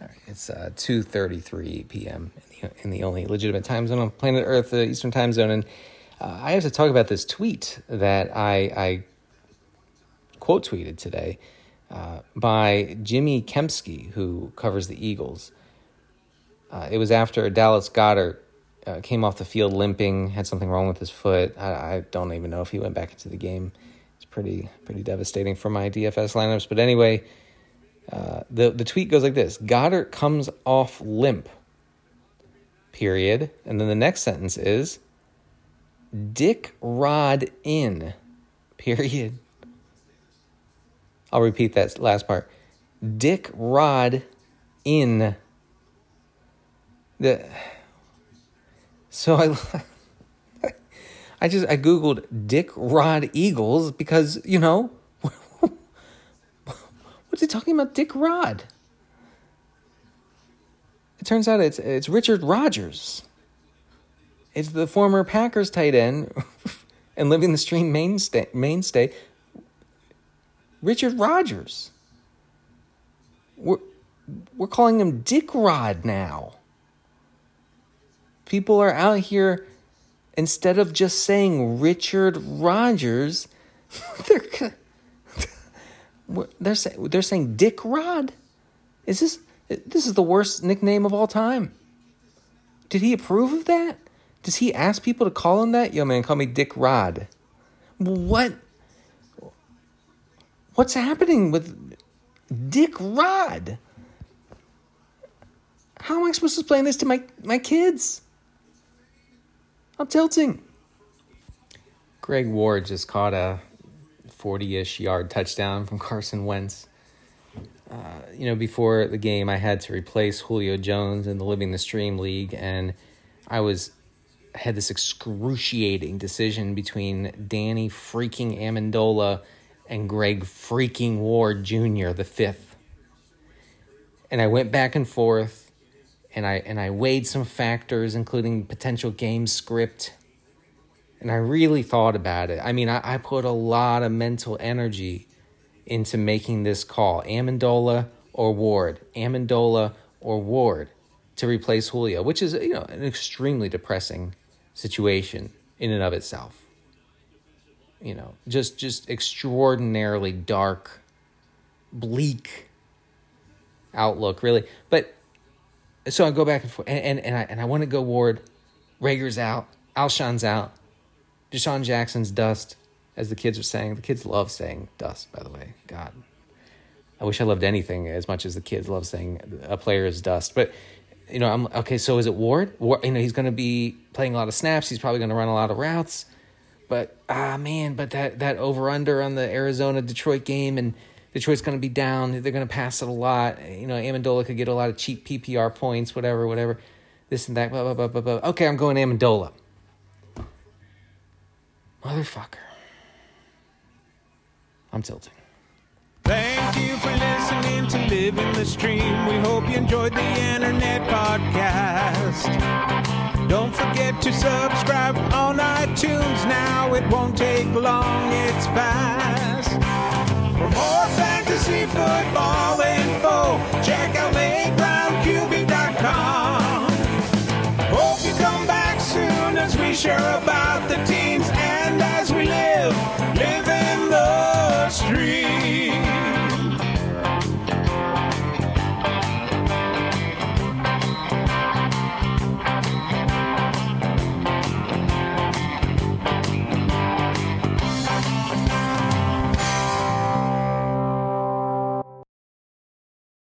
All right, it's uh, 2:33 p.m. In the, in the, only legitimate time zone on planet Earth, the Eastern Time Zone, and uh, I have to talk about this tweet that I, I quote tweeted today uh, by Jimmy Kempski, who covers the Eagles. Uh, it was after Dallas Goedert uh, came off the field limping, had something wrong with his foot. I, I, don't even know if he went back into the game. It's pretty pretty devastating for my DFS lineups. But anyway, uh, the the tweet goes like this: Goedert comes off limp. Period. And then the next sentence is Dick Rod in. [LAUGHS] Period. I'll repeat that last part. Dick Rod in the so I [LAUGHS] I just I googled Dick Rod Eagles because you know [LAUGHS] what's he talking about Dick Rod? It turns out it's it's Richard Rodgers. It's the former Packers tight end [LAUGHS] and living the stream mainstay mainstay Richard Rodgers. We're, we're calling him Dick Rod now. People are out here instead of just saying Richard Rodgers, [LAUGHS] they're they're saying they're saying Dick Rod. Is this this is the worst nickname of all time? Did he approve of that? Does he ask people to call him that? Yo, man, call me Dick Rod. What? What's happening with Dick Rod? How am I supposed to explain this to my, my kids? I'm tilting. Greg Ward just caught a 40 ish yard touchdown from Carson Wentz. Uh, you know, before the game, I had to replace Julio Jones in the Living the Stream League, and I was had this excruciating decision between Danny freaking Amendola and Greg freaking Ward Jr. the fifth. And I went back and forth and I and I weighed some factors, including potential game script. And I really thought about it. I mean, I, I put a lot of mental energy into making this call. Amendola or Ward. Amendola or Ward to replace Julio, which is you know an extremely depressing situation in and of itself. You know, just just extraordinarily dark, bleak outlook, really. But so I go back and forth, and and, and I and I want to go Ward. Reagor's out. Alshon's out. DeSean Jackson's dust, as the kids are saying. The kids love saying dust, by the way. God, I wish I loved anything as much as the kids love saying a player is dust. But you know, I'm okay. So is it Ward? Ward you know, he's going to be playing a lot of snaps. He's probably going to run a lot of routes. But ah man, but that that over under on the Arizona Detroit game and Detroit's going to be down. They're going to pass it a lot. You know, Amendola could get a lot of cheap PPR points, whatever, whatever. This and that. Blah blah blah blah blah. Okay, I'm going Amendola. Motherfucker. I'm tilting. Thank you for listening to Living the Stream. We hope you enjoyed the internet podcast. Don't forget to subscribe on iTunes now. It won't take long, it's fast. For more fantasy football info, check out lateroundqb.com. Hope you come back soon as we share a